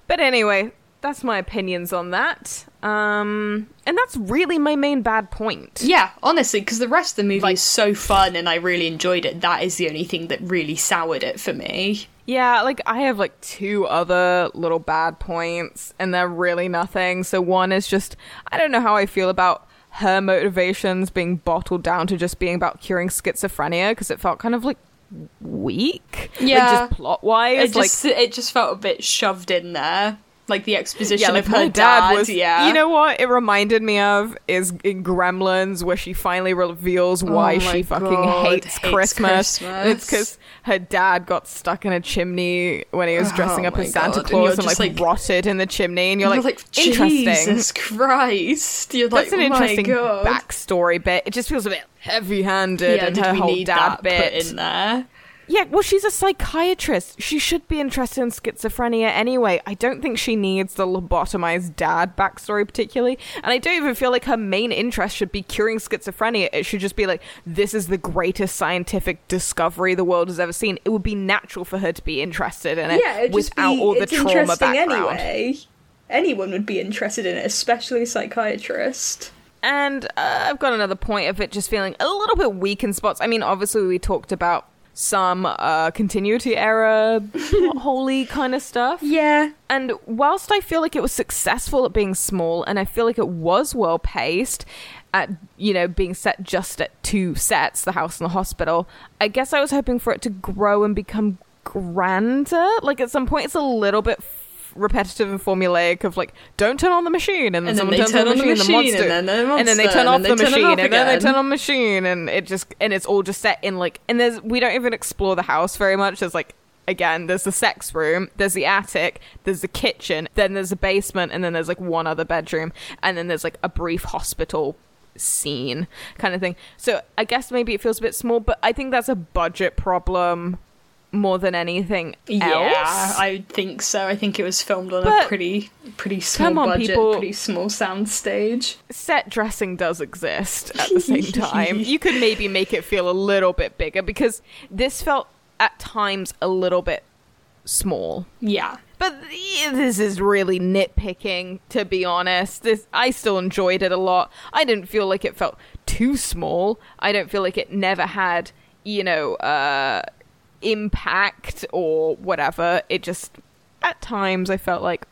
But anyway, that's my opinions on that. Um, and that's really my main bad point. Yeah, honestly, because the rest of the movie Like- is so fun and I really enjoyed it. That is the only thing that really soured it for me. Yeah, like I have like two other little bad points, and they're really nothing. So one is just I don't know how I feel about her motivations being bottled down to just being about curing schizophrenia because it felt kind of like weak. like, Yeah. just plot wise. It Like just it just felt a bit shoved in there, like the exposition yeah, of my her dad, dad. was. yeah, you know what? It reminded me of is in Gremlins, where she finally reveals oh why Oh she fucking God, hates, hates Christmas. And it's because her dad got stuck in a chimney when he was oh dressing Oh up as Santa God, and Claus you're and, like, like- rotted in the chimney, and you're, You're like, like, interesting. Jesus Christ! You're like, That's an oh interesting God. backstory bit. It just feels a bit heavy-handed, Yeah, and her whole dad bit. in there? Yeah, well, she's a psychiatrist. She should be interested in schizophrenia anyway. I don't think she needs the lobotomized dad backstory particularly. And I don't even feel like her main interest should be curing schizophrenia. It should just be like, this is the greatest scientific discovery the world has ever seen. It would be natural for her to be interested in it Yeah, without be, all the trauma background. anyway. Anyone would be interested in it, especially a psychiatrist. And uh, I've got another point of it just feeling a little bit weak in spots. I mean, obviously, we talked about some uh, continuity error, holy kind of stuff. Yeah, And whilst I feel like it was successful at being small, and I feel like it was well paced at, you know, being set just at two sets, the house and the hospital, I guess I was hoping for it to grow and become grander. Like at some point, it's a little bit repetitive and formulaic of like, don't turn on the machine, and then And someone they turns turn on the the machine, machine, the monster, and then the and then they turn and off the machine, and then they turn on the machine, and it just and it's all just set in like, and there's we don't even explore the house very much. There's like again, there's the sex room, there's the attic, there's the kitchen, then there's the basement, and then there's like one other bedroom, and then there's like a brief hospital scene kind of thing. So I guess maybe it feels a bit small, but I think that's a budget problem more than anything Yeah, else. I think so. I think it was filmed on a pretty pretty small on, budget, people. pretty small sound stage. set dressing does exist at the same time. you could maybe make it feel a little bit bigger because this felt at times a little bit small. Yeah. But this is really nitpicking, to be honest. This I still enjoyed it a lot. I didn't feel like it felt too small. I don't feel like it never had, you know, uh, impact or whatever. It just at times I felt like,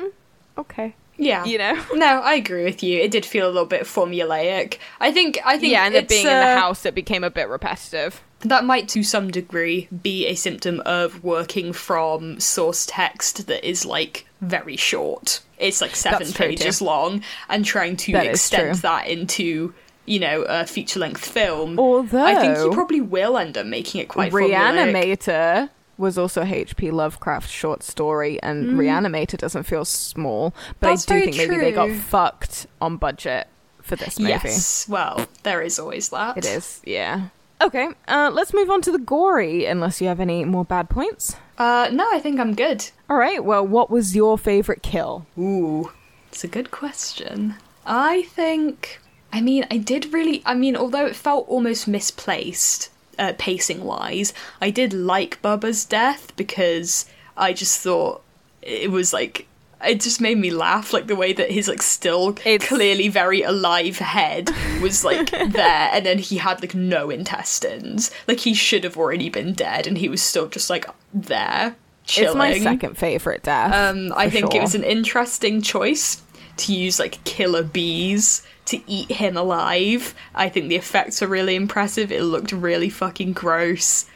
mm, okay, Yeah. you know. No, I agree with you. It did feel a little bit formulaic. I think I think Yeah, and it being in the uh, house, it became a bit repetitive. that might to some degree be a symptom of working from source text that is like very short. It's like seven That's pages long and trying to That extend that into you know a feature length film. Although- I think you probably will end up making it quite formulaic. Reanimator was also H.P. Lovecraft short story, and Reanimator doesn't feel small, but Mm. That's I do think maybe they got fucked on budget for this movie. Yes, well, there is always that. It is, yeah. Okay, uh, let's move on to the gory, unless you have any more bad points. Uh, no, I think I'm good. All right, well, what was your favorite kill? Ooh, it's a good question. I think. I mean, I did really. I mean, although it felt almost misplaced, uh, pacing wise, I did like Bubba's death because I just thought it was like. It just made me laugh, like the way that his like still It's- clearly very alive head was like there, and then he had like no intestines. Like he should have already been dead, and he was still just like there, chilling. It's my second favorite death. Um, I think it was an interesting choice to use like killer bees to eat him alive. I think the effects were really impressive. It looked really fucking gross.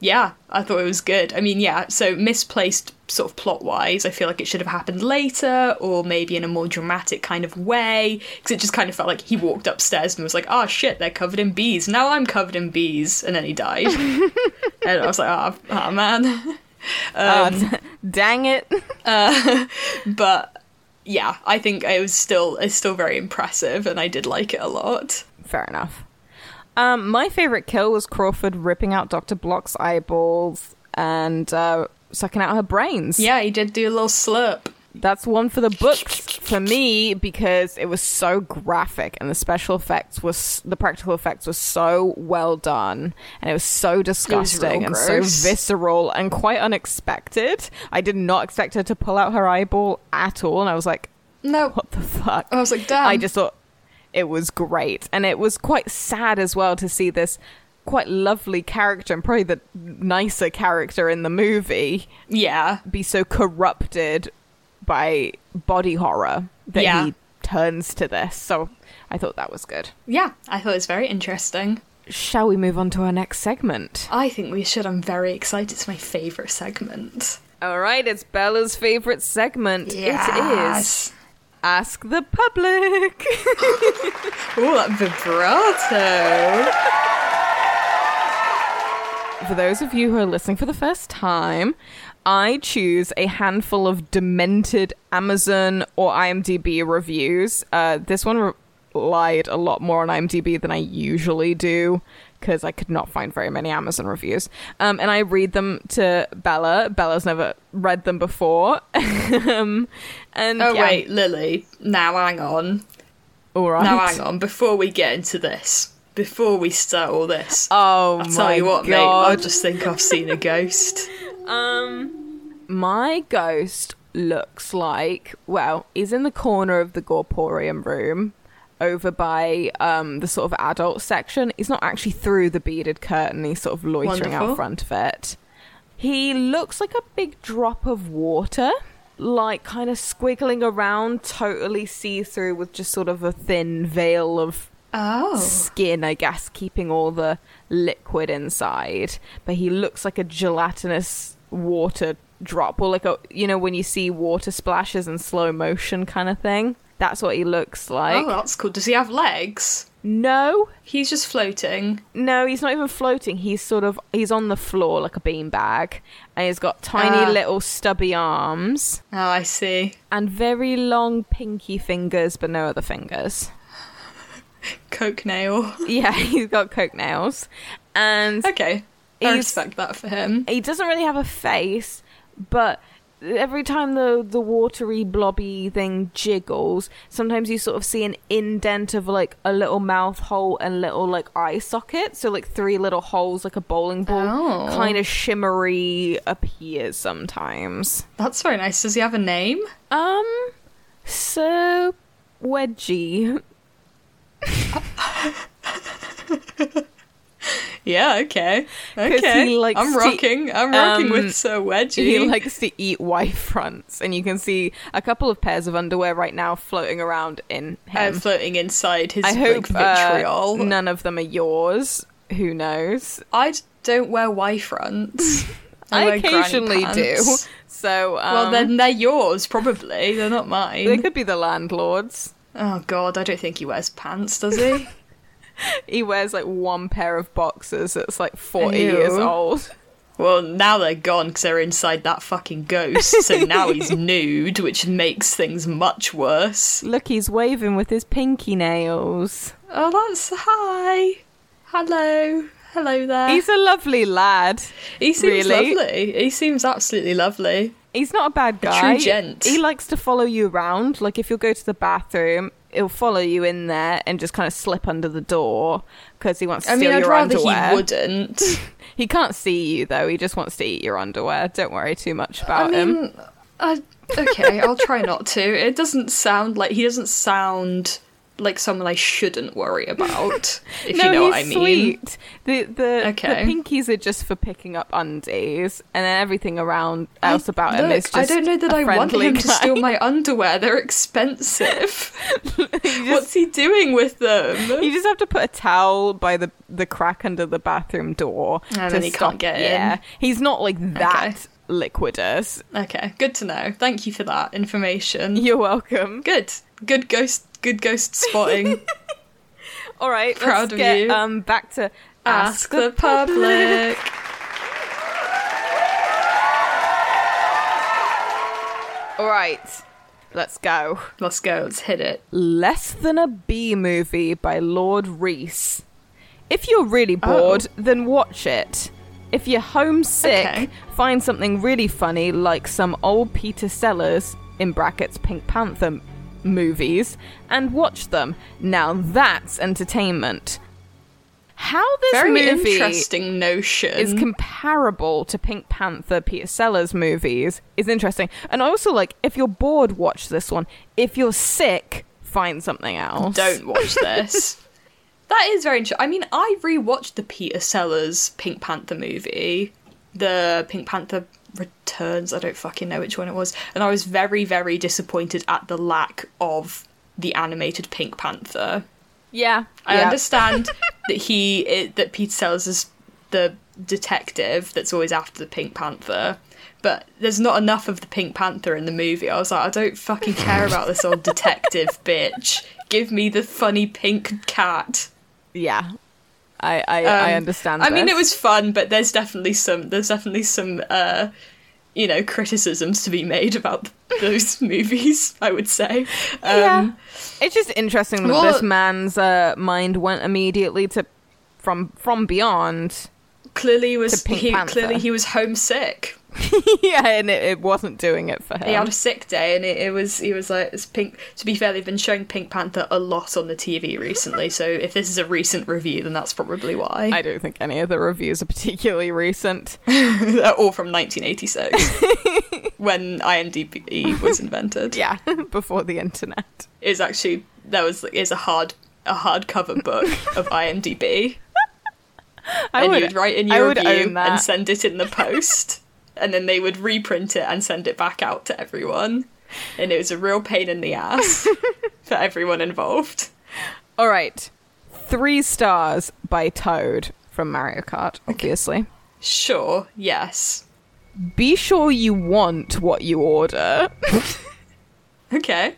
Yeah, I thought it was good. I mean, yeah, so misplaced sort of plot wise, I feel like it should have happened later or maybe in a more dramatic kind of way because it just kind of felt like he walked upstairs and was like, oh shit, they're covered in bees. Now I'm covered in bees. And then he died. and I was like, oh, oh man. Uh, d- um, dang it. Uh, but yeah, I think it was still it's still very impressive, and I did like it a lot. Fair enough. Um, my favorite kill was Crawford ripping out Dr. Bloch's eyeballs and uh, sucking out her brains. Yeah, he did do a little slurp. That's one for the books for me because it was so graphic and the special effects was the practical effects were so well done and it was so disgusting real and so visceral and quite unexpected. I did not expect her to pull out her eyeball at all and I was like, No, what the fuck? I was like, damn. I just thought it was great. And it was quite sad as well to see this quite lovely character and probably the nicer character in the movie yeah, be so corrupted by body horror that Yeah. he turns to this. So I thought that was good. yeah. I thought it was very interesting. Shall we move on to our next segment? I think we should. I'm very excited. It's my favorite segment. All right, it's Bella's favorite segment. It is Ask the Public. Oh, that vibrato. For those of you who are listening for the first time, I choose a handful of demented Amazon or IMDb reviews. Uh, this one re- relied a lot more on IMDb than I usually do because I could not find very many Amazon reviews. Um, and I read them to Bella. Bella's never read them before. um, and Oh yeah, wait, Lily. Now hang on. all right. Now hang on. Before we get into this, before we start all this, Oh I'll tell my you what, mate. I just think I've seen a ghost. My ghost looks like, well, he's in the corner of the Gorporium room over by um, the sort of adult section. He's not actually through the beaded curtain, he's sort of loitering Wonderful. out front of it. He looks like a big drop of water, like kind of squiggling around, totally see through with just sort of a thin veil of Oh. skin, I guess, keeping all the liquid inside. But he looks like a gelatinous water drop, or like a you know when you see water splashes in slow motion kind of thing. That's what he looks like. oh, that's cool. Does he have legs? No, He's just floating. no, he's not even floating. He's sort of he's on the floor like a beanbag, and he's got tiny Ah. little stubby arms Oh, I see. and very long pinky fingers, but no other fingers. Coke nail. Yeah, he's got coke nails, and Okay. I respect that for him. he doesn't really have a face, but every time the the watery blobby thing jiggles, sometimes you sort of see an indent of like a little mouth hole and little like eye socket, so like three little holes like a bowling ball, Oh. kind of shimmery appears sometimes. That's very nice. Does he have a name? Um, so wedgie. Yeah, okay. Okay. he likes I'm to- rocking. I'm rocking um, with Sir Wedgie. He likes to eat wife fronts, and you can see a couple of pairs of underwear right now floating around in uh, him. floating inside his I like, hope uh, vitriol. none of them are yours. Who knows? I don't wear wife fronts. I, granny occasionally do. So, um, Well, then they're yours, probably. They're not mine. they could be the landlord's. Oh god, I don't think he wears pants, does he? He wears like one pair of boxers that's like forty Ew. years old. well, now they're gone because they're inside that fucking ghost. So now he's nude, which makes things much worse. Look, he's waving with his pinky nails. Oh, that's hi. Hello. Hello there. He's a lovely lad. he seems really? lovely. He seems absolutely lovely. He's not a bad guy. true gent. He likes to follow you around. Like if you'll go to the bathroom, he'll follow you in there and just kind of slip under the door because he wants to I steal mean, I'd your rather underwear. he wouldn't. He can't see you though. He just wants to eat your underwear. Don't worry too much I about him. I, okay, I'll try not to. It doesn't sound like he doesn't sound like someone I shouldn't worry about. If no, you know what I mean. sweet. The the, Okay. the pinkies are just for picking up undies, and then everything around else about him Look, is just. I don't know that I want him to steal my underwear. They're expensive. What's he doing with them? You just have to put a towel by the the crack under the bathroom door And then he stop. can't get in. yeah, he's not like that Okay. liquidous. Okay, good to know. Thank you for that information. You're welcome. Good, good ghost, good ghost spotting. All right, Proud let's of get you. um back to Ask the public. All right, let's go. Let's go. Let's hit it. Less Than a B movie by Lord Reese. If you're really bored, then watch it. If you're homesick, Okay. find something really funny like some old Peter Sellers in brackets Pink Panther movies and watch them. Now that's entertainment. How this Very movie interesting notion. is comparable to Pink Panther Peter Sellers movies is interesting. And also like if you're bored watch this one. If you're sick, find something else. Don't watch this. that is very interesting. I mean, I rewatched the Peter Sellers Pink Panther movie, the Pink Panther Returns. I don't fucking know which one it was, and I was very, very disappointed at the lack of the animated Pink Panther. Yeah. I yeah. understand that he it, that Peter Sellers is the detective that's always after the Pink Panther. But there's not enough of the Pink Panther in the movie. I was like, I don't fucking care about this old detective bitch. Give me the funny pink cat. Yeah. I I, I Um, understand. I mean, it was fun, but there's definitely some there's definitely some uh, you know criticisms to be made about those movies. I would say. Um, yeah. It's just interesting that well- this man's uh, mind went immediately to from from beyond. Clearly, he was he, Panther. clearly he was homesick. yeah, and it, it wasn't doing it for him. He had a sick day, and it, it was he was like it's pink. To be fair, they've been showing Pink Panther a lot on the TV recently. So if this is a recent review, then that's probably why. I don't think any of the reviews are particularly recent. They're all from 1986, when IMDb was invented. yeah, before the internet. is actually there was is a hard a hardcover book of IMDb, I and would, you'd write in your review and send it in the post, and then they would reprint it and send it back out to everyone, and it was a real pain in the ass for everyone involved. All right, three stars by Toad from Mario Kart. Obviously, Sure, yes, be sure you want what you order. okay.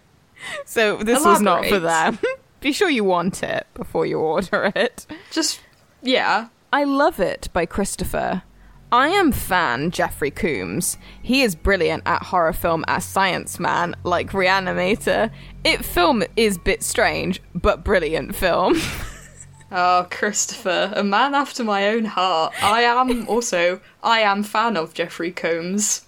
So this was not for Elaborate. them. be sure you want it. before you order it. Just yeah. I Love It by Christopher. I am fan Jeffrey Combs. He is brilliant at horror film as Science Man, like Reanimator. It film is bit strange, but brilliant film. Oh, Christopher, a man after my own heart. I am also I am fan of Jeffrey Combs.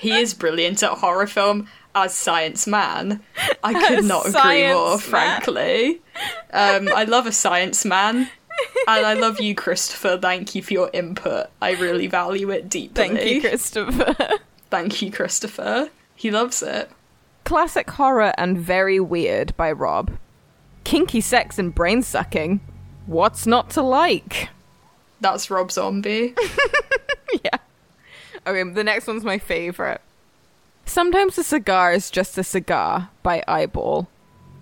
He is brilliant at horror film as science man. I could not agree more, man. frankly. Um, I love a science man. And I love you, Christopher. Thank you for your input. I really value it deeply. Thank you, Christopher. Thank you, Christopher. He loves it. Classic horror and very weird by Rob. Kinky sex and brain sucking. What's not to like? That's Rob Zombie. yeah. Okay, the next one's my favorite. Sometimes a cigar is just a cigar by Eyeball,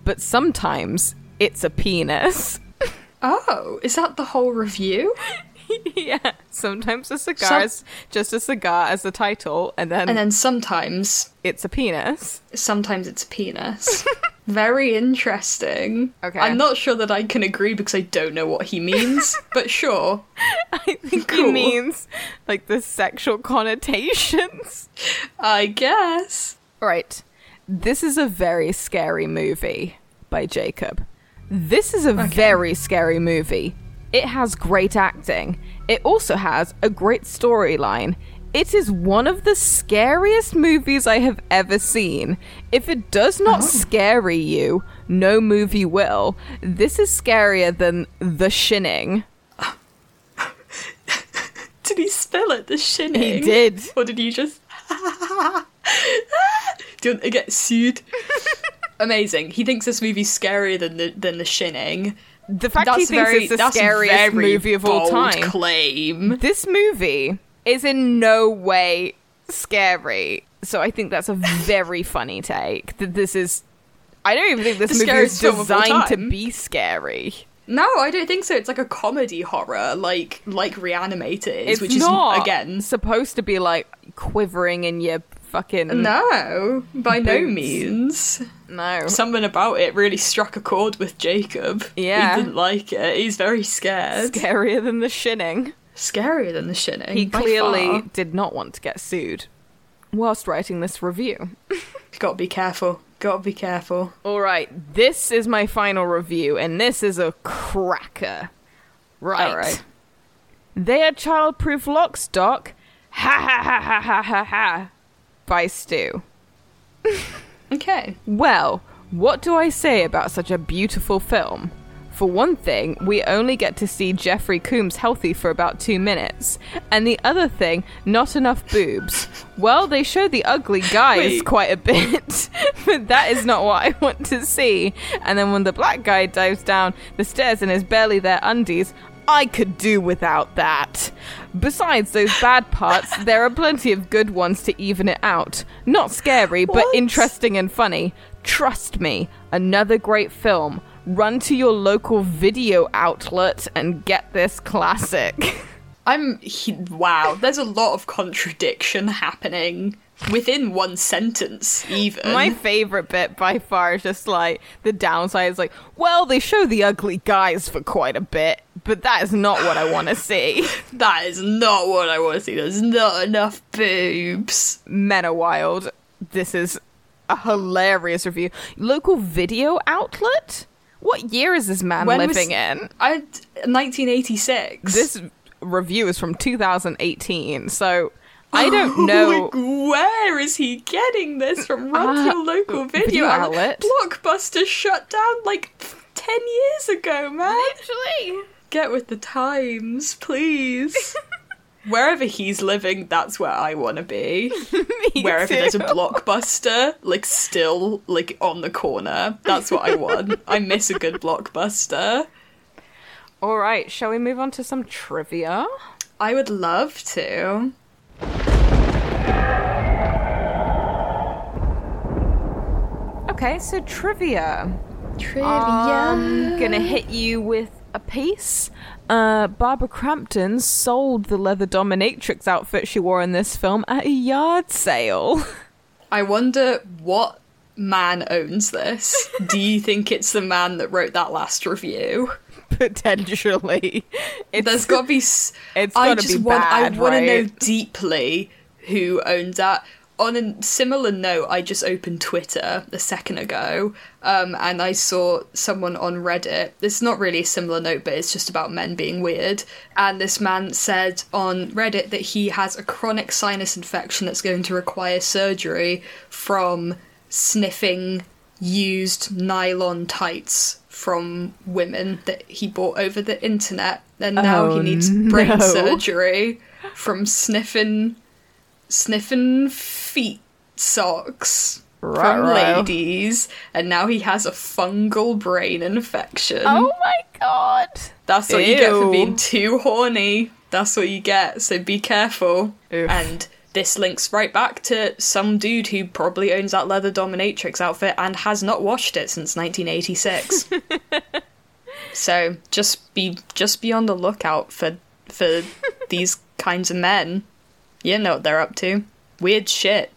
but sometimes it's a penis. Oh, is that the whole review? yeah. Sometimes a cigar Some- is just a cigar as the title, and then, And then sometimes, it's a penis. sometimes it's a penis. Very interesting. Okay. I'm not sure that I can agree because I don't know what he means, but sure. I think Cool. he means like the sexual connotations. I guess. Right. This is a very scary movie by Jacob. This is a very scary movie. It has great acting. It also has a great storyline. It is one of the scariest movies I have ever seen. If it does not oh. scare you, no movie will. This is scarier than The Shinning. Did he spell it? The shinning? He did. Or did he just. Do you want to get sued? Amazing. He thinks this movie's scarier than the than the shinning. The fact he That's thinks very it's the scariest movie of all time. Claim. This movie is in no way scary. So I think that's a very funny take. That this is I don't even think this The movie is scariest film of all designed to be scary. No, I don't think so. It's like a comedy horror, like like Reanimator is, It's which not is again supposed to be like quivering in your fucking no, by no means. no. Something about it really struck a chord with Jacob. Yeah. he didn't like it. He's very scared. Scarier than the shinning. Scarier than the shinning. He clearly far. did not want to get sued whilst writing this review. Gotta be careful. Gotta be careful. All right, this is my final review, and this is a cracker. Right. All right. They are childproof locks, Doc. Ha ha ha ha ha ha ha. By Stu. Okay. Well, what do I say about such a beautiful film? For one thing, we only get to see Jeffrey Combs healthy for about two minutes. And the other thing, not enough boobs. Well, they show the ugly guys Wait. quite a bit, but that is not what I want to see. And then when the black guy dives down the stairs in his barely there undies, I could do without that. Besides those bad parts, there are plenty of good ones to even it out. Not scary, but What? interesting and funny. Trust me, another great film. Run to your local video outlet and get this classic. I'm. He, wow. There's a lot of contradiction happening within one sentence, even. My favorite bit by far is just like the downside is like, well, they show the ugly guys for quite a bit, but that is not what I want to see. that is not what I want to see. There's not enough boobs. Men are wild. This is a hilarious review. Local video outlet? What year is this man When was- living in? I 1986. This review is from 2018, so I don't know. Like, where is he getting this from? Run Uh, your local video, video outlet. outlet. Blockbuster shut down like ten years ago, man. Actually, Get with the times, please. Wherever he's living, that's where I want to be. me Wherever too. there's a blockbuster, like still like on the corner, that's what I want. I miss a good blockbuster. All right, shall we move on to some trivia? I would love to. Okay, so trivia. Trivia. I'm gonna hit you with a piece. Uh, Barbara Crampton sold the leather dominatrix outfit she wore in this film at a yard sale. I wonder what man owns this? Do you think it's the man that wrote that last review? Potentially. It's, There's got to be. s- It's I just be want. I bad, want to know deeply who owns that. On a similar note, I just opened Twitter a second ago, um, and I saw someone on Reddit. It's not really a similar note, but it's just about men being weird. And this man said on Reddit that he has a chronic sinus infection that's going to require surgery from sniffing used nylon tights from women that he bought over the internet and now Oh, he needs brain no. surgery from sniffing sniffing feet socks from Ruh-roh. ladies and now he has a fungal brain infection Oh my god. that's what you get for being too horny. That's what you get, so be careful. Oof. And this links right back to some dude who probably owns that leather dominatrix outfit and has not washed it since 1986. so just be just be on the lookout for for these kinds of men. You know what they're up to. Weird shit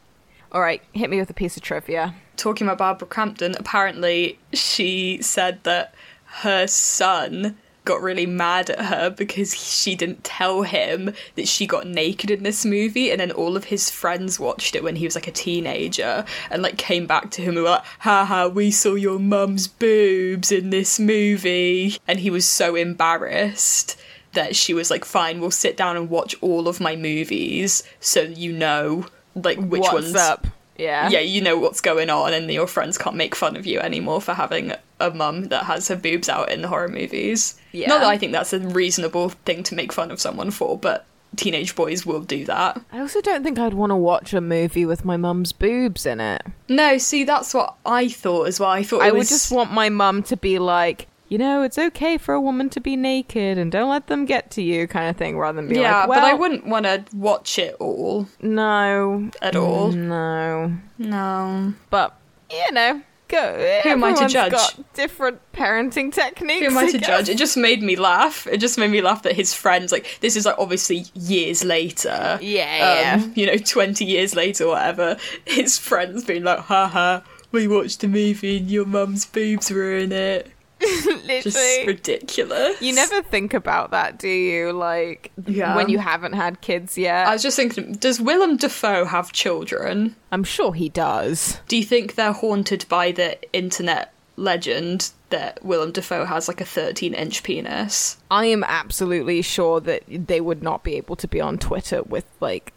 All right, hit me with a piece of trivia. talking about Barbara Crampton, apparently she said that her son got really mad at her because she didn't tell him that she got naked in this movie and then all of his friends watched it when he was like a teenager and like came back to him and were like haha we saw your mum's boobs in this movie and he was so embarrassed that she was like fine we'll sit down and watch all of my movies so you know like which What's ones up? Yeah. yeah, you know what's going on, and your friends can't make fun of you anymore for having a mum that has her boobs out in the horror movies. Yeah. Not that I think that's a reasonable thing to make fun of someone for, but teenage boys will do that. I also don't think I'd want to watch a movie with my mum's boobs in it. No, see, that's what I thought as well. I thought it I would just want my mum to be like, you know, it's okay for a woman to be naked and don't let them get to you, kind of thing, rather than be yeah, like, well, but I wouldn't want to watch it all No, at all. no. No. But you know, go. Who am I to judge? Got different parenting techniques. Who am I to guess. judge? It just made me laugh. It just made me laugh that his friends, like, this is like obviously years later. Yeah, um, you know, 20 years later, or whatever, his friends being like, haha, we watched a movie and your mum's boobs were in it. Just ridiculous. You never think about that, do you? Like Yeah. when you haven't had kids yet. I was just thinking, does Willem Dafoe have children? I'm sure he does. Do you think they're haunted by the internet legend that Willem Dafoe has like a 13 inch penis? I am absolutely sure that they would not be able to be on Twitter with like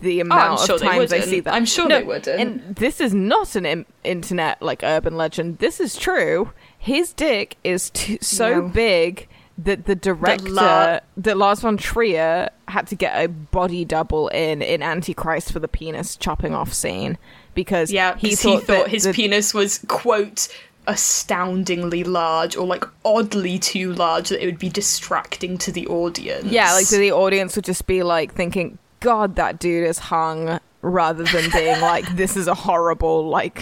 the oh, amount sure of times I see that. I'm sure No, they wouldn't. And this is not an Im- internet like urban legend. This is true. His dick is so No. big that the director, La- that Lars von Trier, had to get a body double in in Antichrist for the penis chopping off scene because Yeah, he he thought, thought, his the- penis was quote astoundingly large or like oddly too large that it would be distracting to the audience. Yeah, like so the audience would just be like thinking, God, that dude is hung, rather than being like, this is a horrible, like,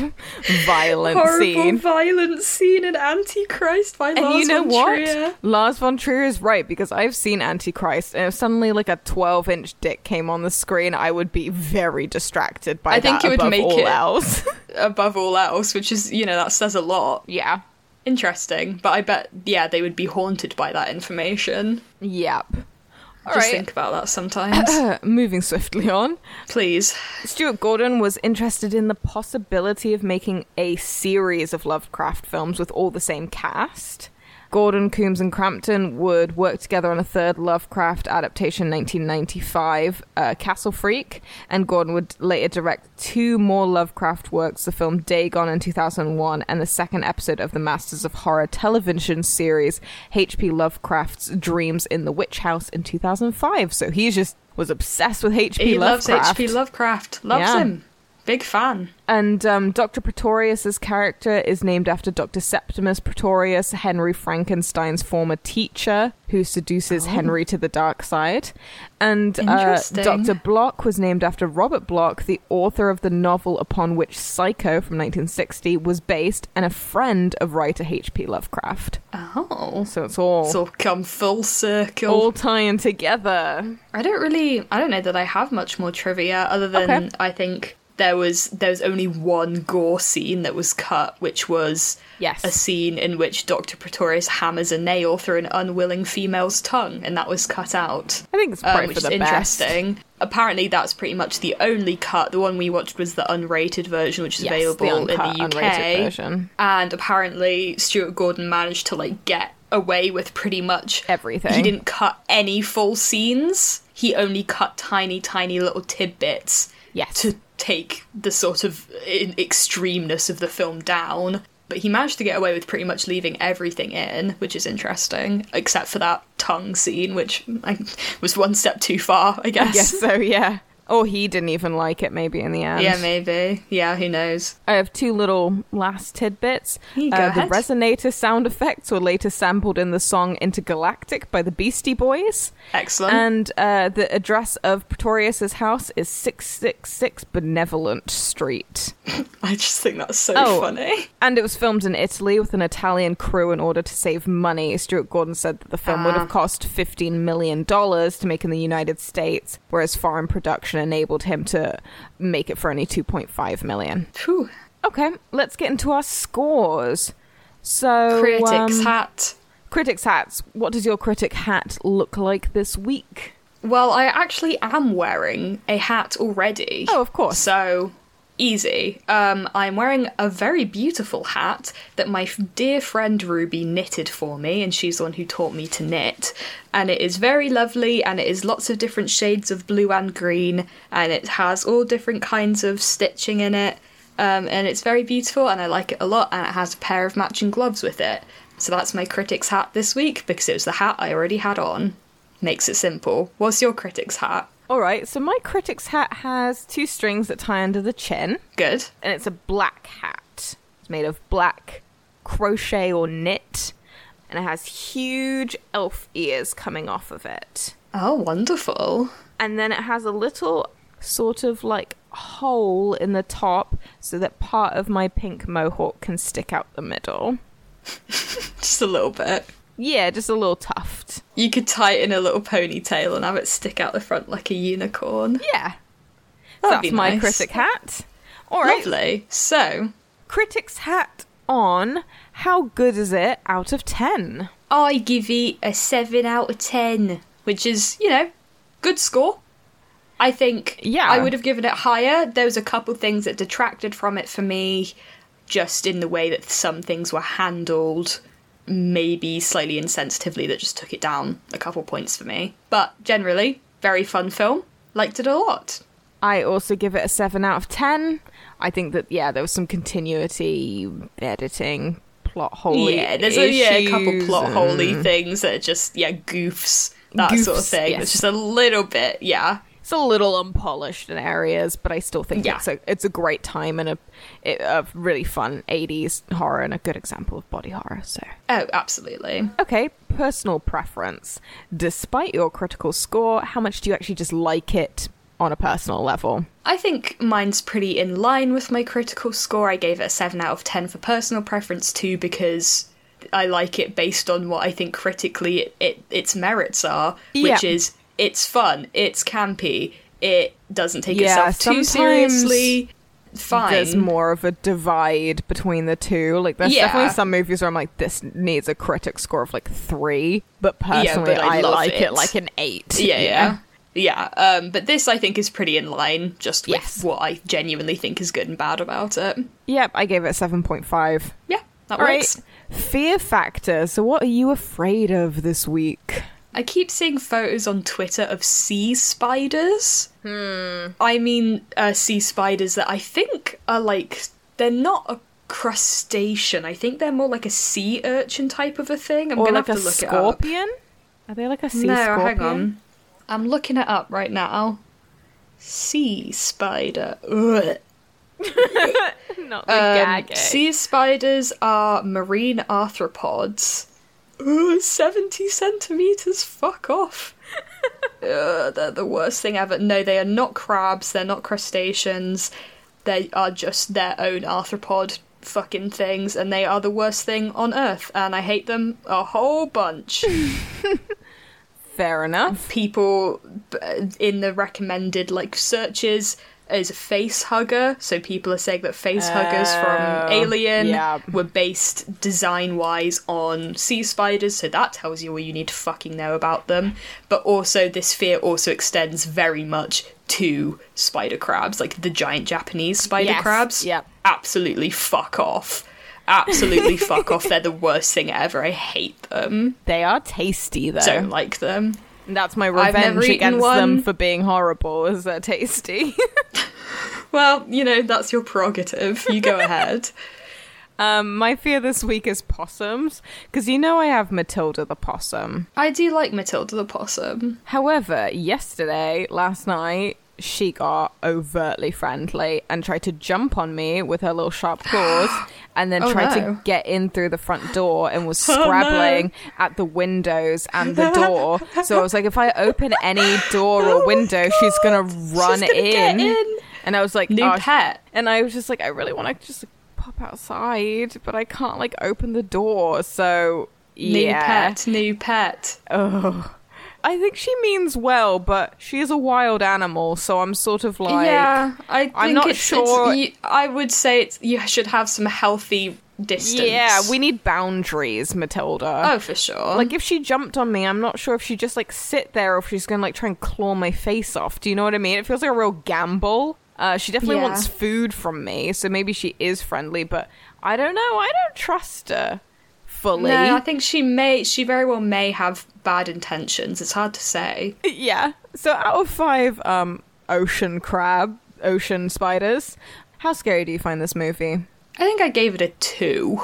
violent horrible scene. violent scene in Antichrist by And Lars you know von what? Trier. Lars von Trier is right because I've seen Antichrist, and if suddenly like a 12 inch dick came on the screen, I would be very distracted by I think that it would above make all it- else. Above all else, which is you know that says a lot. yeah. Interesting, but I bet yeah they would be haunted by that information. Yep. All Just right. think about that sometimes, Moving swiftly on. please. Stuart Gordon was interested in the possibility of making a series of Lovecraft films with all the same cast. Gordon, Combs, and Crampton would work together on a third Lovecraft adaptation in 1995, uh, Castle Freak, and Gordon would later direct two more Lovecraft works the film Dagon in 2001 and the second episode of the Masters of Horror television series H.P. Lovecraft's Dreams in the Witch House in 2005. So he just was obsessed with H.P. Lovecraft. He loves H.P. Lovecraft. Loves Yeah. him. Big fan. And um, Dr. Pretorius's character is named after Dr. Septimus Pretorius, Henry Frankenstein's former teacher, who seduces Henry to the dark side. And uh, Dr. Bloch was named after Robert Bloch, the author of the novel upon which Psycho from 1960 was based, and a friend of writer H.P. Lovecraft. Oh, So it's all, all come full circle. all tying together. I don't really, I don't know that I have much more trivia other than Okay. I think there was there was only one gore scene that was cut, which was Yes. a scene in which Doctor Pretorius hammers a nail through an unwilling female's tongue, and that was cut out. I think it's um, which for is the best. interesting. Apparently, that's pretty much the only cut. The one we watched was the unrated version, which is Yes, the available in the UK. unrated version. And apparently, Stuart Gordon managed to like get away with pretty much Everything. He didn't cut any full scenes. He only cut tiny, tiny little tidbits Yes. to take the sort of extremeness of the film down. But he managed to get away with pretty much leaving everything in, which is interesting, except for that tongue scene, which I, was one step too far, I guess. I guess so, yeah. Or he didn't even like it, maybe in the end. Yeah, maybe. Yeah, who knows? I have two little last tidbits. Uh, ahead. The resonator sound effects were later sampled in the song Intergalactic by the Beastie Boys. Excellent. And uh, the address of Pretorius's house is 666 Benevolent Street. I just think that's so Oh. funny. And it was filmed in Italy with an Italian crew in order to save money. Stuart Gordon said that the film would Ah. have cost $15 million to make in the United States, whereas foreign production enabled him to make it for only 2.5 million. Phew. Okay, let's get into our scores. So, Critics um, hat. critics hats. What does your critic hat look like this week? Well, I actually am wearing a hat already. Oh, of course. So easy. Um, I'm wearing a very beautiful hat that my dear friend Ruby knitted for me, and she's the one who taught me to knit. And it is very lovely, and it is lots of different shades of blue and green, and it has all different kinds of stitching in it. Um, and it's very beautiful, and I like it a lot. And it has a pair of matching gloves with it. So that's my critic's hat this week because it was the hat I already had on. Makes it simple. What's your critic's hat? All right, so my critic's hat has two strings that tie under the chin, Good. and it's a black hat. It's made of black crochet or knit, and it has huge elf ears coming off of it. Oh, wonderful. And then it has a little sort of like hole in the top so that part of my pink mohawk can stick out the middle. Just a little bit. Yeah, just a little tuft. You could tie it in a little ponytail and have it stick out the front like a unicorn. Yeah. So That'd that's be my nice. critic hat. All right. Lovely. So, Critic's hat on. How good is it out of 10? I give it a 7 out of 10, which is, you know, good score. I think Yeah. I would have given it higher. There was a couple things that detracted from it for me, just in the way that some things were handled, maybe slightly insensitively, that just took it down a couple points for me. But generally, very fun film. Liked it a lot. I also give it a 7 out of 10. I think that, yeah, there was some continuity, editing, plot hole. yeah, there's a, yeah, a couple plot holy and- things that are just yeah goofs that sort of thing. yes. It's just a little bit yeah. It's a little unpolished in areas, but I still think Yeah. it's a it's a great time and a a really fun 80s horror and a good example of body horror. So Oh, absolutely. Okay, personal preference. Despite your critical score, how much do you actually just like it on a personal level? I think mine's pretty in line with my critical score. I gave it a 7 out of 10 for personal preference too because I like it based on what I think critically it, it its merits are, which is it's fun, it's campy, it doesn't take Yeah, itself too seriously. Fine. There's more of a divide between the two. Like, there's Yeah. definitely some movies where I'm like, this needs a critic score of like three, but personally, but I I, like it. it. like an eight. Yeah, yeah. Yeah, um, but this I think is pretty in line just with Yes. what I genuinely think is good and bad about it. Yep, I gave it 7.5. Yeah, that All right. works. Fear factor. So, what are you afraid of this week? I keep seeing photos on Twitter of sea spiders. Hmm. I mean, uh, sea spiders that I think are like they're not a crustacean. I think they're more like a sea urchin type of a thing. I'm Or gonna like have to look scorpion? Are they like a sea up. No, scorpion? hang on. I'm looking it up right now. Sea spider. Not the Um, gagging. sea spiders are marine arthropods. Ooh, 70 centimeters? Fuck off. Ugh, they're the worst thing ever. No, they are not crabs, they're not crustaceans. They are just their own arthropod fucking things, and they are the worst thing on earth, and I hate them a whole bunch. Fair enough. People uh, in the recommended like searches is a face hugger. So people are saying that face huggers Oh, from Alien yeah. were based design wise on sea spiders. So that tells you all you need to fucking know about them. But also, this fear also extends very much to spider crabs, like the giant Japanese spider Yes, crabs. yep. Absolutely fuck off. Absolutely fuck off. They're the worst thing ever. I hate them. They are tasty though. Don't like them. That's my revenge against one. them for being horrible. Is they're tasty. Well, you know, that's your prerogative. You go ahead. um, my fear this week is possums because you know I have Matilda the possum. I do like Matilda the possum. However, yesterday, last night, she got overtly friendly and tried to jump on me with her little sharp claws and then Oh, tried no. to get in through the front door and was Oh, no. scrabbling at the windows and the door. so I was like, if I open any door Oh or my window, she's gonna She's run gonna get in. And I was like, New oh, pet. And I was just like, I really want to just like, pop outside, but I can't like open the door. So New yeah. pet. New pet. Oh. I think she means well, but she is a wild animal, so I'm sort of like yeah, I think I'm not it's, sure- It's, you, I would say it's you should have some healthy distance. Yeah, we need boundaries, Matilda. Oh, for sure. Like if she jumped on me, I'm not sure if she'd just like sit there or if she's gonna like try and claw my face off. Do you know what I mean? It feels like a real gamble. Uh, she definitely Yeah. wants food from me, so maybe she is friendly, but I don't know. I don't trust her fully. no, I think she may. She very well may have bad intentions. It's hard to say. yeah. So out of five, um, ocean crab, ocean spiders, how scary do you find this movie? I think I gave it a two.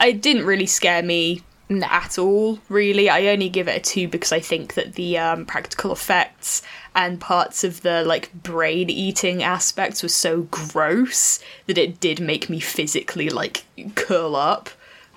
It didn't really scare me at all, really. I only give it a two because I think that the um, practical effects and parts of the like brain eating aspects were so gross that it did make me physically like curl up.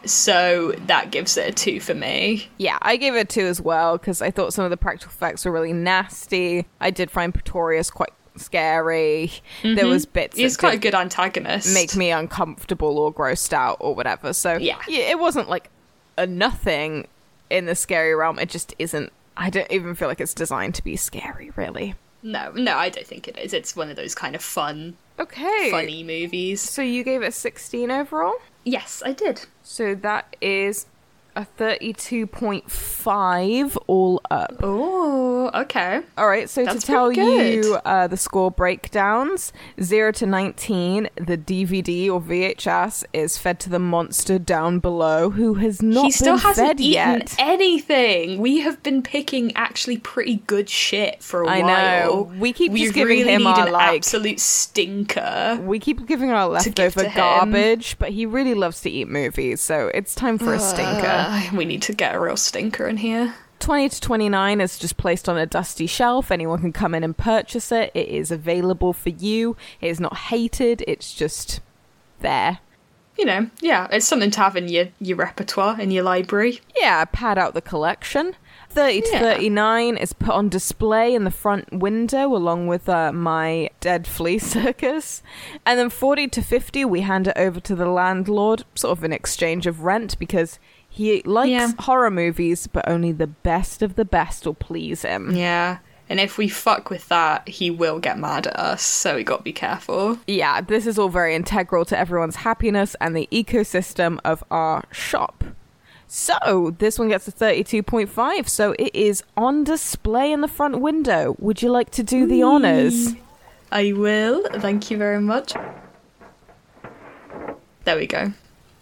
So that gives it a two for me. Yeah, I gave it a two as well because I thought some of the practical effects were really nasty. I did find Pretorius quite scary. There was mm-hmm. bits He's that quite a good antagonist. make me uncomfortable or grossed out or whatever. So Yeah. it wasn't like a nothing in the scary realm. It just isn't. I don't even feel like it's designed to be scary, really. No, no, I don't think it is. It's one of those kind of fun, Okay. funny movies. So you gave it 16 overall? Yes, I did. So that is a 32.5 all up. Oh, okay. All right, so That's to tell you uh, the score breakdowns 0 to 19, the DVD or VHS is fed to the monster down below who has not he still hasn't eaten yet. anything. We have been picking actually pretty good shit for a I while. I know. We keep we just giving really him need our, an like- absolute stinker. We keep giving our leftover to him. garbage, but he really loves to eat movies, so it's time for a stinker. Uh, we need to get a real stinker in here. 20 to 29 is just placed on a dusty shelf. Anyone can come in and purchase it. It is available for you. It is not hated, it's just there. You know, yeah, it's something to have in your, your repertoire, in your library. Yeah, pad out the collection. 30 to Yeah. 39 is put on display in the front window along with uh, my dead flea circus. And then 40 to 50, we hand it over to the landlord, sort of in exchange of rent, because he likes Yeah. horror movies, but only the best of the best will please him. Yeah. And if we fuck with that, he will get mad at us, so we gotta be careful. Yeah, this is all very integral to everyone's happiness and the ecosystem of our shop. So, this one gets a 32.5, so it is on display in the front window. Would you like to do the honors? I will. Thank you very much. There we go.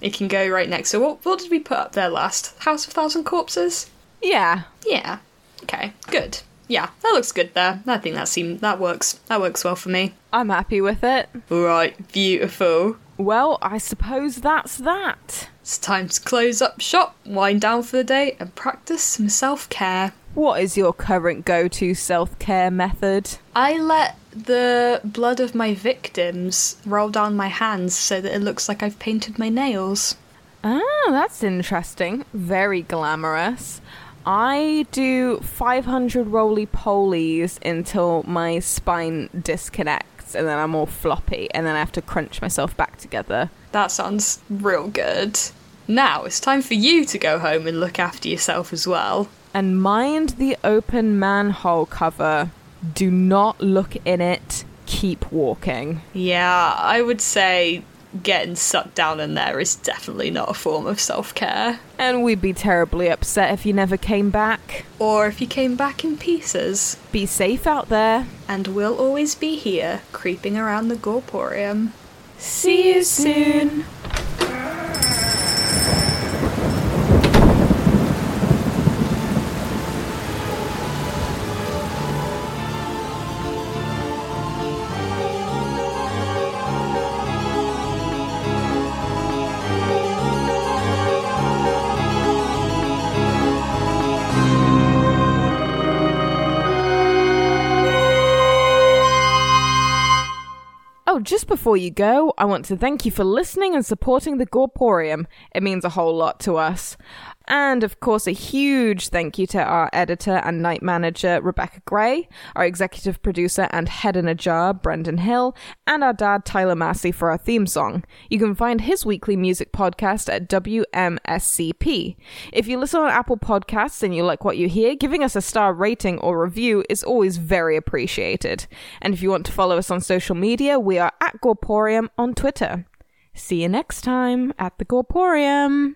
It can go right next. So what, what did we put up there last? House of Thousand Corpses? Yeah. Yeah. Okay. Good. Yeah, that looks good there. I think that seemed that works. That works well for me. I'm happy with it. Right, beautiful. Well, I suppose that's that. It's time to close up shop, wind down for the day, and practice some self care. What is your current go to self care method? I let the blood of my victims roll down my hands so that it looks like I've painted my nails. Ah, that's interesting. Very glamorous. I do 500 roly polies until my spine disconnects and then I'm all floppy and then I have to crunch myself back together. That sounds real good. Now it's time for you to go home and look after yourself as well. And mind the open manhole cover. Do not look in it. keep walking. Yeah, I would say getting sucked down in there is definitely not a form of self care. And we'd be terribly upset if you never came back. Or if you came back in pieces. Be safe out there. And we'll always be here, creeping around the Gorporium. See you soon. Before you go, I want to thank you for listening and supporting the Gorporium. It means a whole lot to us. And of course, a huge thank you to our editor and night manager, Rebecca Gray, our executive producer and head in a jar, Brendan Hill, and our dad, Tyler Massey, for our theme song. You can find his weekly music podcast at WMSCP. If you listen on Apple Podcasts and you like what you hear, giving us a star rating or review is always very appreciated. And if you want to follow us on social media, we are at Gorporium on Twitter. See you next time at the Gorporium.